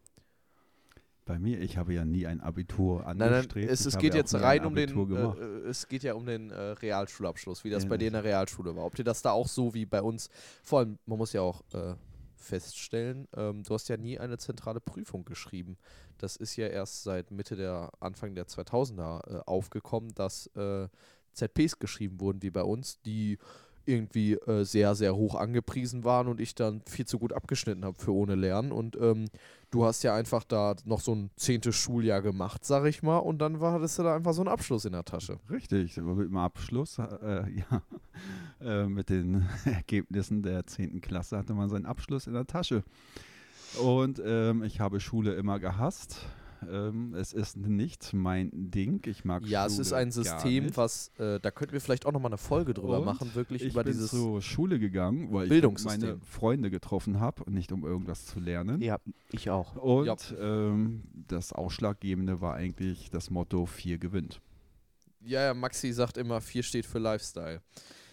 Speaker 2: Bei mir, ich habe ja nie ein Abitur
Speaker 1: Nein, nein,
Speaker 2: angestrebt.
Speaker 1: es, es geht jetzt rein
Speaker 2: ein
Speaker 1: um den, äh, äh, es geht ja um den äh, Realschulabschluss, wie das
Speaker 2: Ja,
Speaker 1: bei dir in der Realschule war. Ob dir das da auch so wie bei uns, vor allem, man muss ja auch äh, feststellen, ähm, du hast ja nie eine zentrale Prüfung geschrieben. Das ist ja erst seit Mitte der, Anfang der 2000er äh, aufgekommen, dass äh, ZPs geschrieben wurden, wie bei uns, die irgendwie äh, sehr, sehr hoch angepriesen waren und ich dann viel zu gut abgeschnitten habe für ohne Lernen. Und ähm, du hast ja einfach da noch so ein zehntes Schuljahr gemacht, sag ich mal, und dann war, hattest du da einfach so einen Abschluss in der Tasche.
Speaker 2: Richtig, mit dem Abschluss, äh, ja, äh, mit den Ergebnissen der 10. Klasse hatte man seinen Abschluss in der Tasche. Und ähm, ich habe Schule immer gehasst. Ähm, es ist nicht mein Ding. Ich mag
Speaker 1: Ja,
Speaker 2: Schule
Speaker 1: es ist ein System, was, äh, da könnten wir vielleicht auch nochmal eine Folge drüber
Speaker 2: Und
Speaker 1: machen, wirklich
Speaker 2: ich
Speaker 1: über
Speaker 2: bin
Speaker 1: dieses.
Speaker 2: zur Schule gegangen, weil ich
Speaker 1: Bildungssystem.
Speaker 2: meine Freunde getroffen habe und nicht um irgendwas zu lernen.
Speaker 3: Ja, ich auch.
Speaker 2: Und
Speaker 1: Ja.
Speaker 2: ähm, das Ausschlaggebende war eigentlich das Motto 4 gewinnt.
Speaker 1: Ja, ja, Maxi sagt immer, 4 steht für Lifestyle.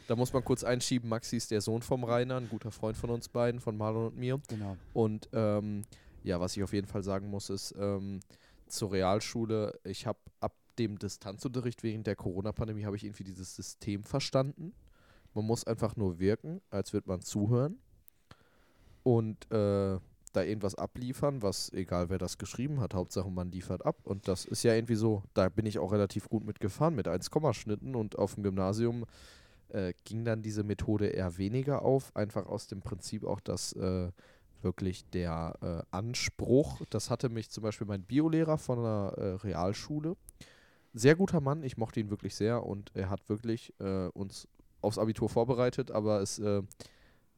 Speaker 1: Da muss man kurz einschieben, Maxi ist der Sohn vom Rainer, ein guter Freund von uns beiden, von Marlon und mir.
Speaker 3: Genau.
Speaker 1: Und ähm, ja, was ich auf jeden Fall sagen muss, ist ähm, zur Realschule, ich habe ab dem Distanzunterricht während der Corona-Pandemie habe ich irgendwie dieses System verstanden. Man muss einfach nur wirken, als würde man zuhören und äh, da irgendwas abliefern, was egal wer das geschrieben hat, Hauptsache man liefert ab. Und das ist ja irgendwie so, da bin ich auch relativ gut mitgefahren mit 1, Schnitten und auf dem Gymnasium äh, ging dann diese Methode eher weniger auf, einfach aus dem Prinzip auch, dass äh, wirklich der äh, Anspruch, das hatte mich zum Beispiel mein Biolehrer von der äh, Realschule, sehr guter Mann, ich mochte ihn wirklich sehr und er hat wirklich äh, uns aufs Abitur vorbereitet, aber es äh,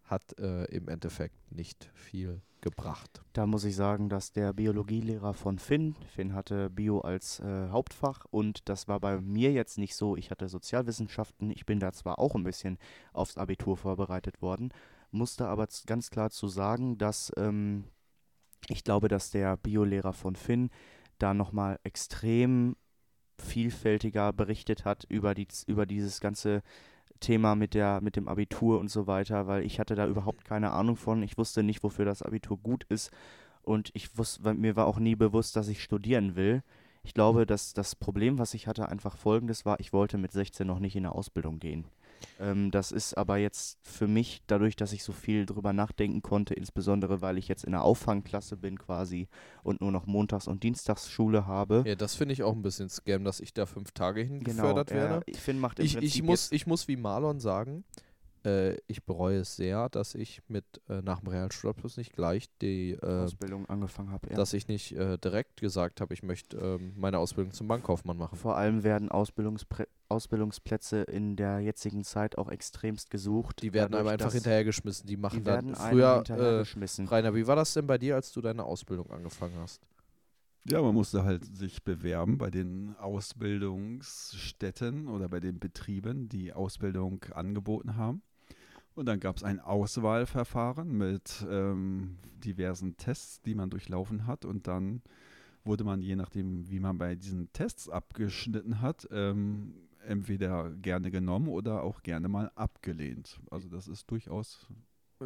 Speaker 1: hat äh, im Endeffekt nicht viel gebracht.
Speaker 3: Da muss ich sagen, dass der Biologielehrer von Finn, Finn hatte Bio als äh, Hauptfach und das war bei mir jetzt nicht so. Ich hatte Sozialwissenschaften, ich bin da zwar auch ein bisschen aufs Abitur vorbereitet worden, musste aber z- ganz klar zu sagen, dass ähm, ich glaube, dass der Biolehrer von Finn da nochmal extrem vielfältiger berichtet hat über, die, über dieses ganze Thema mit, der, mit dem Abitur und so weiter, weil ich hatte da überhaupt keine Ahnung von. Ich wusste nicht, wofür das Abitur gut ist. Und ich wusste, mir war auch nie bewusst, dass ich studieren will. Ich glaube, dass das Problem, was ich hatte, einfach folgendes war, ich wollte mit 16 noch nicht in eine Ausbildung gehen. Ähm, das ist aber jetzt für mich, dadurch, dass ich so viel drüber nachdenken konnte, insbesondere weil ich jetzt in der Auffangklasse bin quasi und nur noch Montags- und Dienstagsschule habe.
Speaker 1: Ja, das finde ich auch ein bisschen Scam, dass ich da fünf Tage
Speaker 3: Genau,
Speaker 1: hingefördert werde.
Speaker 3: ich finde, macht im
Speaker 1: Ich,
Speaker 3: Prinzip
Speaker 1: ich, muss, ich muss wie Marlon sagen, äh, ich bereue es sehr, dass ich mit äh, nach dem Realschulabschluss nicht gleich die, äh,
Speaker 3: Ausbildung angefangen habe. Ja.
Speaker 1: dass ich nicht äh, direkt gesagt habe, ich möchte ähm, meine Ausbildung zum Bankkaufmann machen.
Speaker 3: Vor allem werden Ausbildungspre Ausbildungsplätze in der jetzigen Zeit auch extremst gesucht.
Speaker 1: Die werden einem
Speaker 3: dadurch,
Speaker 1: einfach hinterhergeschmissen. Die machen
Speaker 3: Die
Speaker 1: dann früher. Äh,
Speaker 3: hinterhergeschmissen.
Speaker 1: Rainer, wie war das denn bei dir, als du deine Ausbildung angefangen hast?
Speaker 2: Ja, man musste halt sich bewerben bei den Ausbildungsstätten oder bei den Betrieben, die Ausbildung angeboten haben. Und dann gab es ein Auswahlverfahren mit ähm, diversen Tests, die man durchlaufen hat. Und dann wurde man, je nachdem, wie man bei diesen Tests abgeschnitten hat, ähm, entweder gerne genommen oder auch gerne mal abgelehnt. Also das ist durchaus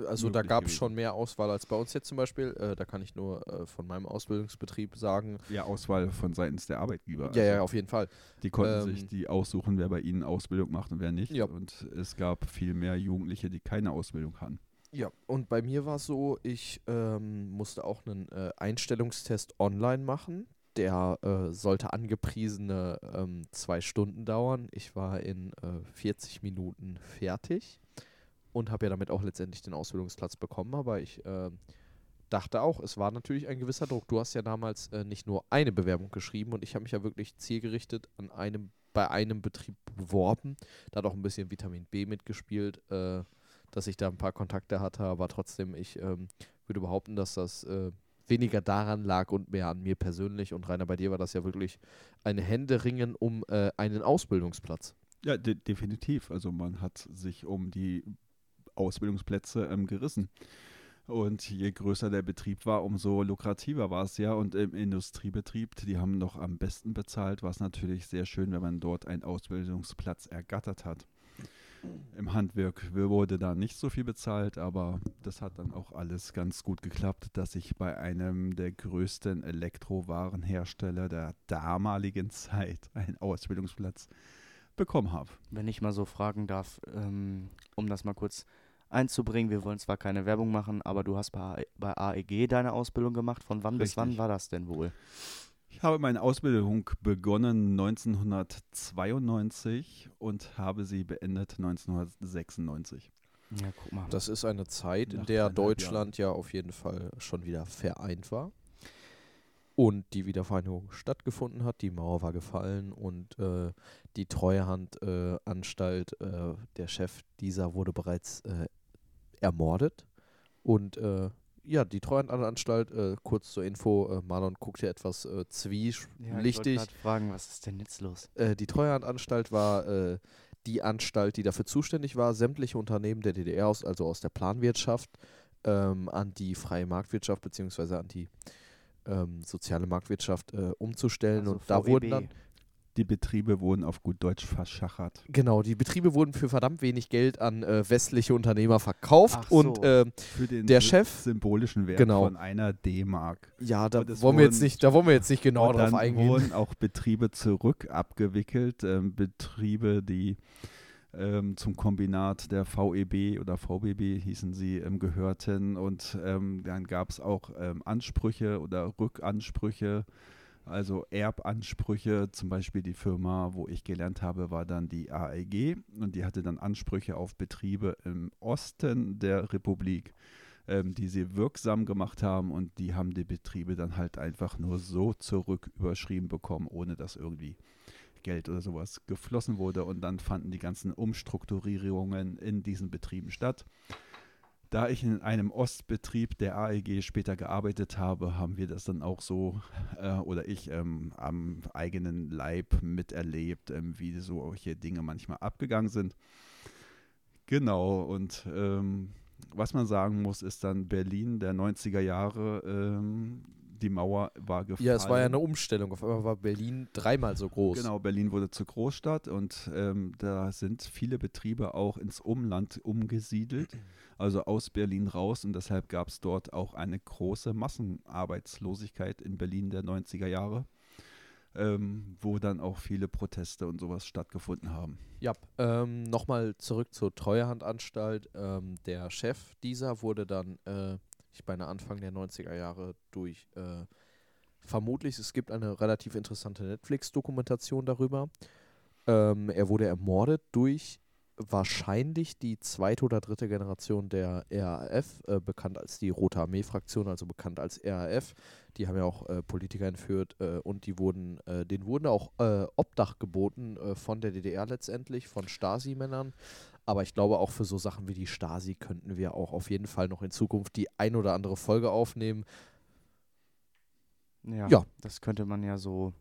Speaker 1: Also da gab es schon mehr Auswahl als bei uns jetzt zum Beispiel. Äh, da kann ich nur äh, von meinem Ausbildungsbetrieb sagen.
Speaker 2: ja Auswahl von seitens der Arbeitgeber.
Speaker 1: Ja, ja,
Speaker 2: Also
Speaker 1: auf jeden Fall.
Speaker 2: Die konnten
Speaker 1: Ähm,
Speaker 2: sich die aussuchen, wer bei ihnen Ausbildung macht und wer nicht.
Speaker 1: Ja.
Speaker 2: Und es gab viel mehr Jugendliche, die keine Ausbildung hatten.
Speaker 1: Ja, und bei mir war es so, ich ähm, musste auch einen äh, Einstellungstest online machen. Der äh, sollte angepriesene ähm, zwei Stunden dauern. Ich war in äh, 40 Minuten fertig und habe ja damit auch letztendlich den Ausbildungsplatz bekommen. Aber ich ähm, dachte auch, es war natürlich ein gewisser Druck. Du hast ja damals äh, nicht nur eine Bewerbung geschrieben und ich habe mich ja wirklich zielgerichtet an einem, bei einem Betrieb beworben. Da hat auch ein bisschen Vitamin B mitgespielt. Äh, dass ich da ein paar Kontakte hatte, aber trotzdem, ich ähm, würde behaupten, dass das äh, weniger daran lag und mehr an mir persönlich. Und Rainer, bei dir war das ja wirklich ein Händeringen um äh, einen Ausbildungsplatz.
Speaker 2: Ja, de definitiv. Also man hat sich um die Ausbildungsplätze ähm, gerissen. Und je größer der Betrieb war, umso lukrativer war es ja. Und im Industriebetrieb, die haben noch am besten bezahlt, war es natürlich sehr schön, wenn man dort einen Ausbildungsplatz ergattert hat. Im Handwerk wurde da nicht so viel bezahlt, aber das hat dann auch alles ganz gut geklappt, dass ich bei einem der größten Elektrowarenhersteller der damaligen Zeit einen Ausbildungsplatz bekommen habe.
Speaker 3: Wenn ich mal so fragen darf, ähm, um das mal kurz einzubringen, wir wollen zwar keine Werbung machen, aber du hast bei, bei AEG deine Ausbildung gemacht. Von wann bis wann
Speaker 2: Richtig.
Speaker 3: war das denn wohl?
Speaker 2: Ich habe meine Ausbildung begonnen 1992 und habe sie beendet 1996.
Speaker 3: Ja, guck mal.
Speaker 1: Das ist eine Zeit, in der Deutschland ja auf jeden Fall schon wieder vereint war. Und die Wiedervereinigung stattgefunden hat, die Mauer war gefallen und äh, die Treuhandanstalt, äh, äh, der Chef dieser wurde bereits äh, ermordet. Und äh, ja, die Treuhandanstalt, äh, kurz zur Info, äh, Marlon guckt hier etwas äh,
Speaker 3: ja, ich
Speaker 1: zwielichtig.
Speaker 3: wollte grad fragen, was ist denn jetzt los?
Speaker 1: Äh, die Treuhandanstalt war äh, die Anstalt, die dafür zuständig war, sämtliche Unternehmen der DDR, aus, also aus der Planwirtschaft, ähm, an die freie Marktwirtschaft bzw. an die ähm, soziale Marktwirtschaft äh, umzustellen.
Speaker 3: Also
Speaker 1: und da
Speaker 3: VEB.
Speaker 1: wurden dann,
Speaker 2: Die Betriebe wurden auf gut Deutsch verschachert.
Speaker 1: genau, die Betriebe wurden für verdammt wenig Geld an äh, westliche Unternehmer verkauft.
Speaker 3: Ach
Speaker 1: Und
Speaker 3: so.
Speaker 1: ähm,
Speaker 2: Für den
Speaker 1: Der Chef-
Speaker 2: symbolischen Wert
Speaker 1: Genau.
Speaker 2: von einer D-Mark.
Speaker 1: ja, da
Speaker 2: Und
Speaker 1: wollen wir jetzt
Speaker 2: wurden-
Speaker 1: nicht, da wollen wir jetzt nicht genau
Speaker 2: und
Speaker 1: drauf
Speaker 2: dann
Speaker 1: eingehen.
Speaker 2: wurden auch Betriebe zurück abgewickelt, ähm, Betriebe, die ähm, zum Kombinat der VEB oder VBB hießen sie, ähm, gehörten. Und ähm, dann gab es auch ähm, Ansprüche oder Rückansprüche, also Erbansprüche. Zum Beispiel die Firma, wo ich gelernt habe, war dann die AEG und die hatte dann Ansprüche auf Betriebe im Osten der Republik ähm, die sie wirksam gemacht haben und die haben die Betriebe dann halt einfach nur so zurück überschrieben bekommen, ohne dass irgendwie Geld oder sowas geflossen wurde und dann fanden die ganzen Umstrukturierungen in diesen Betrieben statt. Da ich in einem Ostbetrieb der AEG später gearbeitet habe, haben wir das dann auch so, äh, oder ich ähm, am eigenen Leib miterlebt, ähm, wie solche Dinge manchmal abgegangen sind. Genau, und ähm, was man sagen muss, ist dann Berlin der 90er Jahre. Die Mauer war gefallen.
Speaker 1: Ja, es war ja eine Umstellung. Auf einmal war Berlin dreimal so groß.
Speaker 2: Genau, Berlin wurde zur Großstadt und ähm, da sind viele Betriebe auch ins Umland umgesiedelt, also aus Berlin raus und deshalb gab es dort auch eine große Massenarbeitslosigkeit in Berlin der 90er Jahre, ähm, wo dann auch viele Proteste und sowas stattgefunden haben.
Speaker 1: Ja, ähm, nochmal zurück zur Treuhandanstalt. Ähm, der Chef dieser wurde dann, äh, ich meine Anfang der 90er Jahre durch, äh, vermutlich, es gibt eine relativ interessante Netflix-Dokumentation darüber. Ähm, er wurde ermordet durch wahrscheinlich die zweite oder dritte Generation der RAF, äh, bekannt als die Rote Armee-Fraktion, also bekannt als RAF. Die haben ja auch äh, Politiker entführt äh, und die wurden, äh, denen wurden auch äh, Obdach geboten äh, von der DDR letztendlich, von Stasi-Männern. Aber ich glaube, auch für so Sachen wie die Stasi könnten wir auch auf jeden Fall noch in Zukunft die ein oder andere Folge aufnehmen.
Speaker 3: Ja,
Speaker 1: Ja.
Speaker 3: das könnte man ja so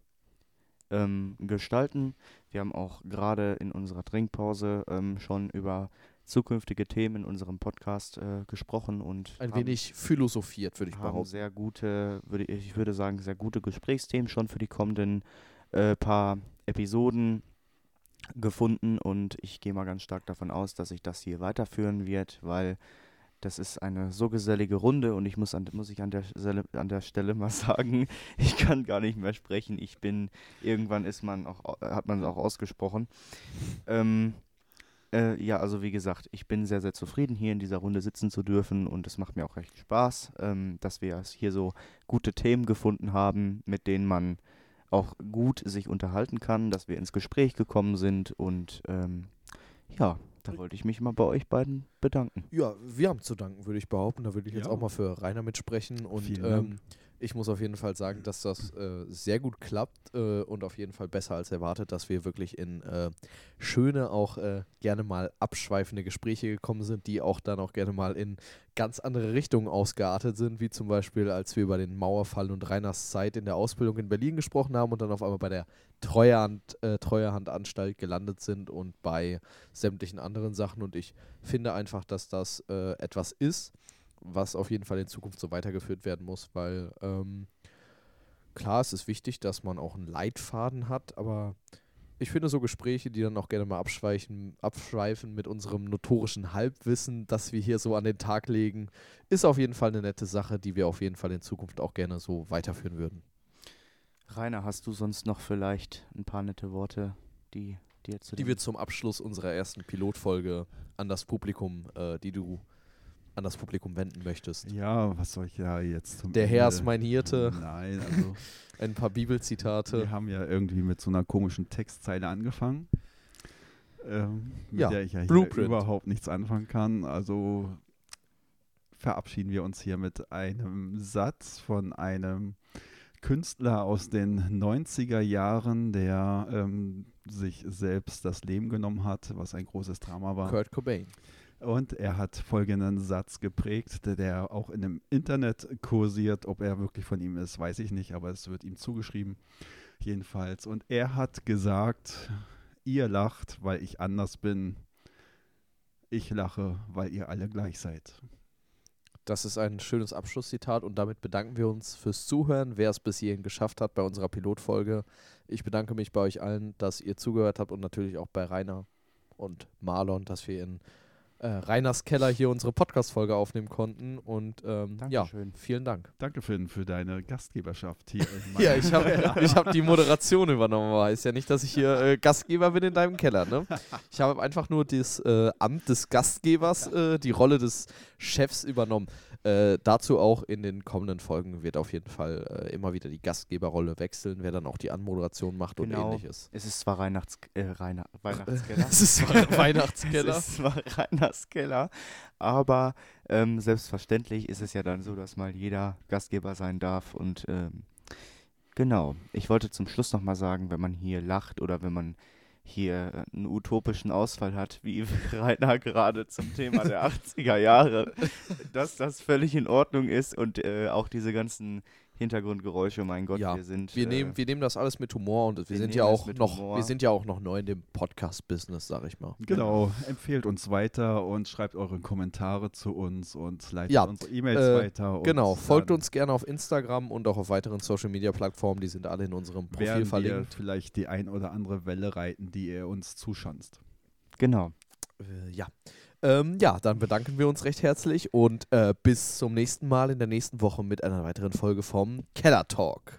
Speaker 3: ähm, gestalten. Wir haben auch gerade in unserer Trinkpause ähm, schon über zukünftige Themen in unserem Podcast äh, gesprochen und
Speaker 1: Ein wenig philosophiert, würde ich
Speaker 3: haben
Speaker 1: behaupten.
Speaker 3: sehr gute, würde ich, ich würde sagen, sehr gute Gesprächsthemen schon für die kommenden äh, paar Episoden gefunden und ich gehe mal ganz stark davon aus, dass sich das hier weiterführen wird, weil das ist eine so gesellige Runde und ich muss, an, muss ich an der, an der Stelle mal sagen, ich kann gar nicht mehr sprechen. Ich bin, irgendwann ist man auch, au- hat man es auch ausgesprochen. Ähm, äh, ja, also wie gesagt, ich bin sehr, sehr zufrieden, hier in dieser Runde sitzen zu dürfen und es macht mir auch recht Spaß, ähm, dass wir hier so gute Themen gefunden haben, mit denen man auch gut sich unterhalten kann, dass wir ins Gespräch gekommen sind und ähm, ja, da wollte ich mich mal bei euch beiden bedanken.
Speaker 1: Ja, wir haben zu danken, würde ich behaupten. Da würde ich jetzt
Speaker 2: Ja.
Speaker 1: auch mal für Rainer mitsprechen. Und
Speaker 2: Vielen Dank.
Speaker 1: ähm, ich muss auf jeden Fall sagen, dass das äh, sehr gut klappt äh, und auf jeden Fall besser als erwartet, dass wir wirklich in äh, schöne, auch äh, gerne mal abschweifende Gespräche gekommen sind, die auch dann auch gerne mal in ganz andere Richtungen ausgeartet sind, wie zum Beispiel, als wir über den Mauerfall und Reiners Zeit in der Ausbildung in Berlin gesprochen haben und dann auf einmal bei der Treuhand, äh, Treuhandanstalt gelandet sind und bei sämtlichen anderen Sachen. Und ich finde einfach, dass das äh, etwas ist, was auf jeden Fall in Zukunft so weitergeführt werden muss, weil ähm, klar, es ist wichtig, dass man auch einen Leitfaden hat, aber ich finde so Gespräche, die dann auch gerne mal abschweichen, abschweifen mit unserem notorischen Halbwissen, das wir hier so an den Tag legen, ist auf jeden Fall eine nette Sache, die wir auf jeden Fall in Zukunft auch gerne so weiterführen würden.
Speaker 3: Rainer, hast du sonst noch vielleicht ein paar nette Worte, die dir zu
Speaker 1: Die wir zum Abschluss unserer ersten Pilotfolge an das Publikum, äh, die du an das Publikum wenden möchtest.
Speaker 2: Ja, was soll ich ja jetzt
Speaker 1: Der Herr ist
Speaker 2: Ende-
Speaker 1: mein Hirte.
Speaker 2: Nein, also
Speaker 1: Ein paar Bibelzitate.
Speaker 2: wir haben ja irgendwie mit so einer komischen Textzeile angefangen, ähm, mit
Speaker 1: Ja,
Speaker 2: der ich ja hier überhaupt nichts anfangen kann. Also verabschieden wir uns hier mit einem Satz von einem Künstler aus den 90er Jahren, der ähm, sich selbst das Leben genommen hat, was ein großes Drama war.
Speaker 1: Kurt Cobain.
Speaker 2: Und er hat folgenden Satz geprägt, der, auch in dem Internet kursiert. Ob er wirklich von ihm ist, weiß ich nicht, aber es wird ihm zugeschrieben. Jedenfalls. Und er hat gesagt, ihr lacht, weil ich anders bin. Ich lache, weil ihr alle gleich seid.
Speaker 1: Das ist ein schönes Abschlusszitat und damit bedanken wir uns fürs Zuhören, wer es bis hierhin geschafft hat bei unserer Pilotfolge. Ich bedanke mich bei euch allen, dass ihr zugehört habt und natürlich auch bei Rainer und Marlon, dass wir in äh, Rainers Keller hier unsere Podcast-Folge aufnehmen konnten. Und ähm, ja, vielen Dank.
Speaker 2: Danke, Finn, für deine Gastgeberschaft hier. in
Speaker 1: Ja,
Speaker 2: meinem-
Speaker 1: ich habe ich hab die Moderation übernommen, aber heißt ja nicht, dass ich hier äh, Gastgeber bin in deinem Keller. Ne? Ich habe einfach nur das äh, Amt des Gastgebers, äh, die Rolle des Chefs übernommen. Äh, dazu auch in den kommenden Folgen wird auf jeden Fall äh, immer wieder die Gastgeberrolle wechseln, wer dann auch die Anmoderation macht
Speaker 3: Genau.
Speaker 1: und ähnliches.
Speaker 3: Es ist zwar Weihnachts äh, Rainer, Weihnachtskeller.
Speaker 1: Es ist zwar Weihnachtskeller.
Speaker 3: Es ist zwar Rainers Keller, aber ähm, selbstverständlich ist es ja dann so, dass mal jeder Gastgeber sein darf. Und ähm, genau, ich wollte zum Schluss nochmal sagen, wenn man hier lacht oder wenn man hier einen utopischen Ausfall hat, wie Rainer gerade zum Thema der 80er Jahre, dass das völlig in Ordnung ist und äh, auch diese ganzen Hintergrundgeräusche, mein Gott,
Speaker 1: Ja,
Speaker 3: wir sind.
Speaker 1: Wir,
Speaker 3: äh,
Speaker 1: nehmen, wir nehmen das alles mit Humor und wir,
Speaker 3: wir
Speaker 1: sind ja auch
Speaker 3: mit
Speaker 1: noch,
Speaker 3: Humor.
Speaker 1: wir sind ja auch noch neu in dem Podcast-Business, sag ich mal.
Speaker 2: Genau, empfehlt uns weiter und schreibt eure Kommentare zu uns und leitet
Speaker 1: Ja,
Speaker 2: unsere E-Mails
Speaker 1: äh,
Speaker 2: weiter. Und
Speaker 1: Genau, folgt uns gerne auf Instagram und auch auf weiteren Social-Media-Plattformen, die sind alle in unserem Profil
Speaker 2: werden wir
Speaker 1: verlinkt.
Speaker 2: vielleicht die ein oder andere Welle reiten, die ihr uns zuschanzt.
Speaker 3: Genau.
Speaker 1: Äh, ja. Ähm, ja, dann bedanken wir uns recht herzlich und äh, bis zum nächsten Mal in der nächsten Woche mit einer weiteren Folge vom Keller Talk.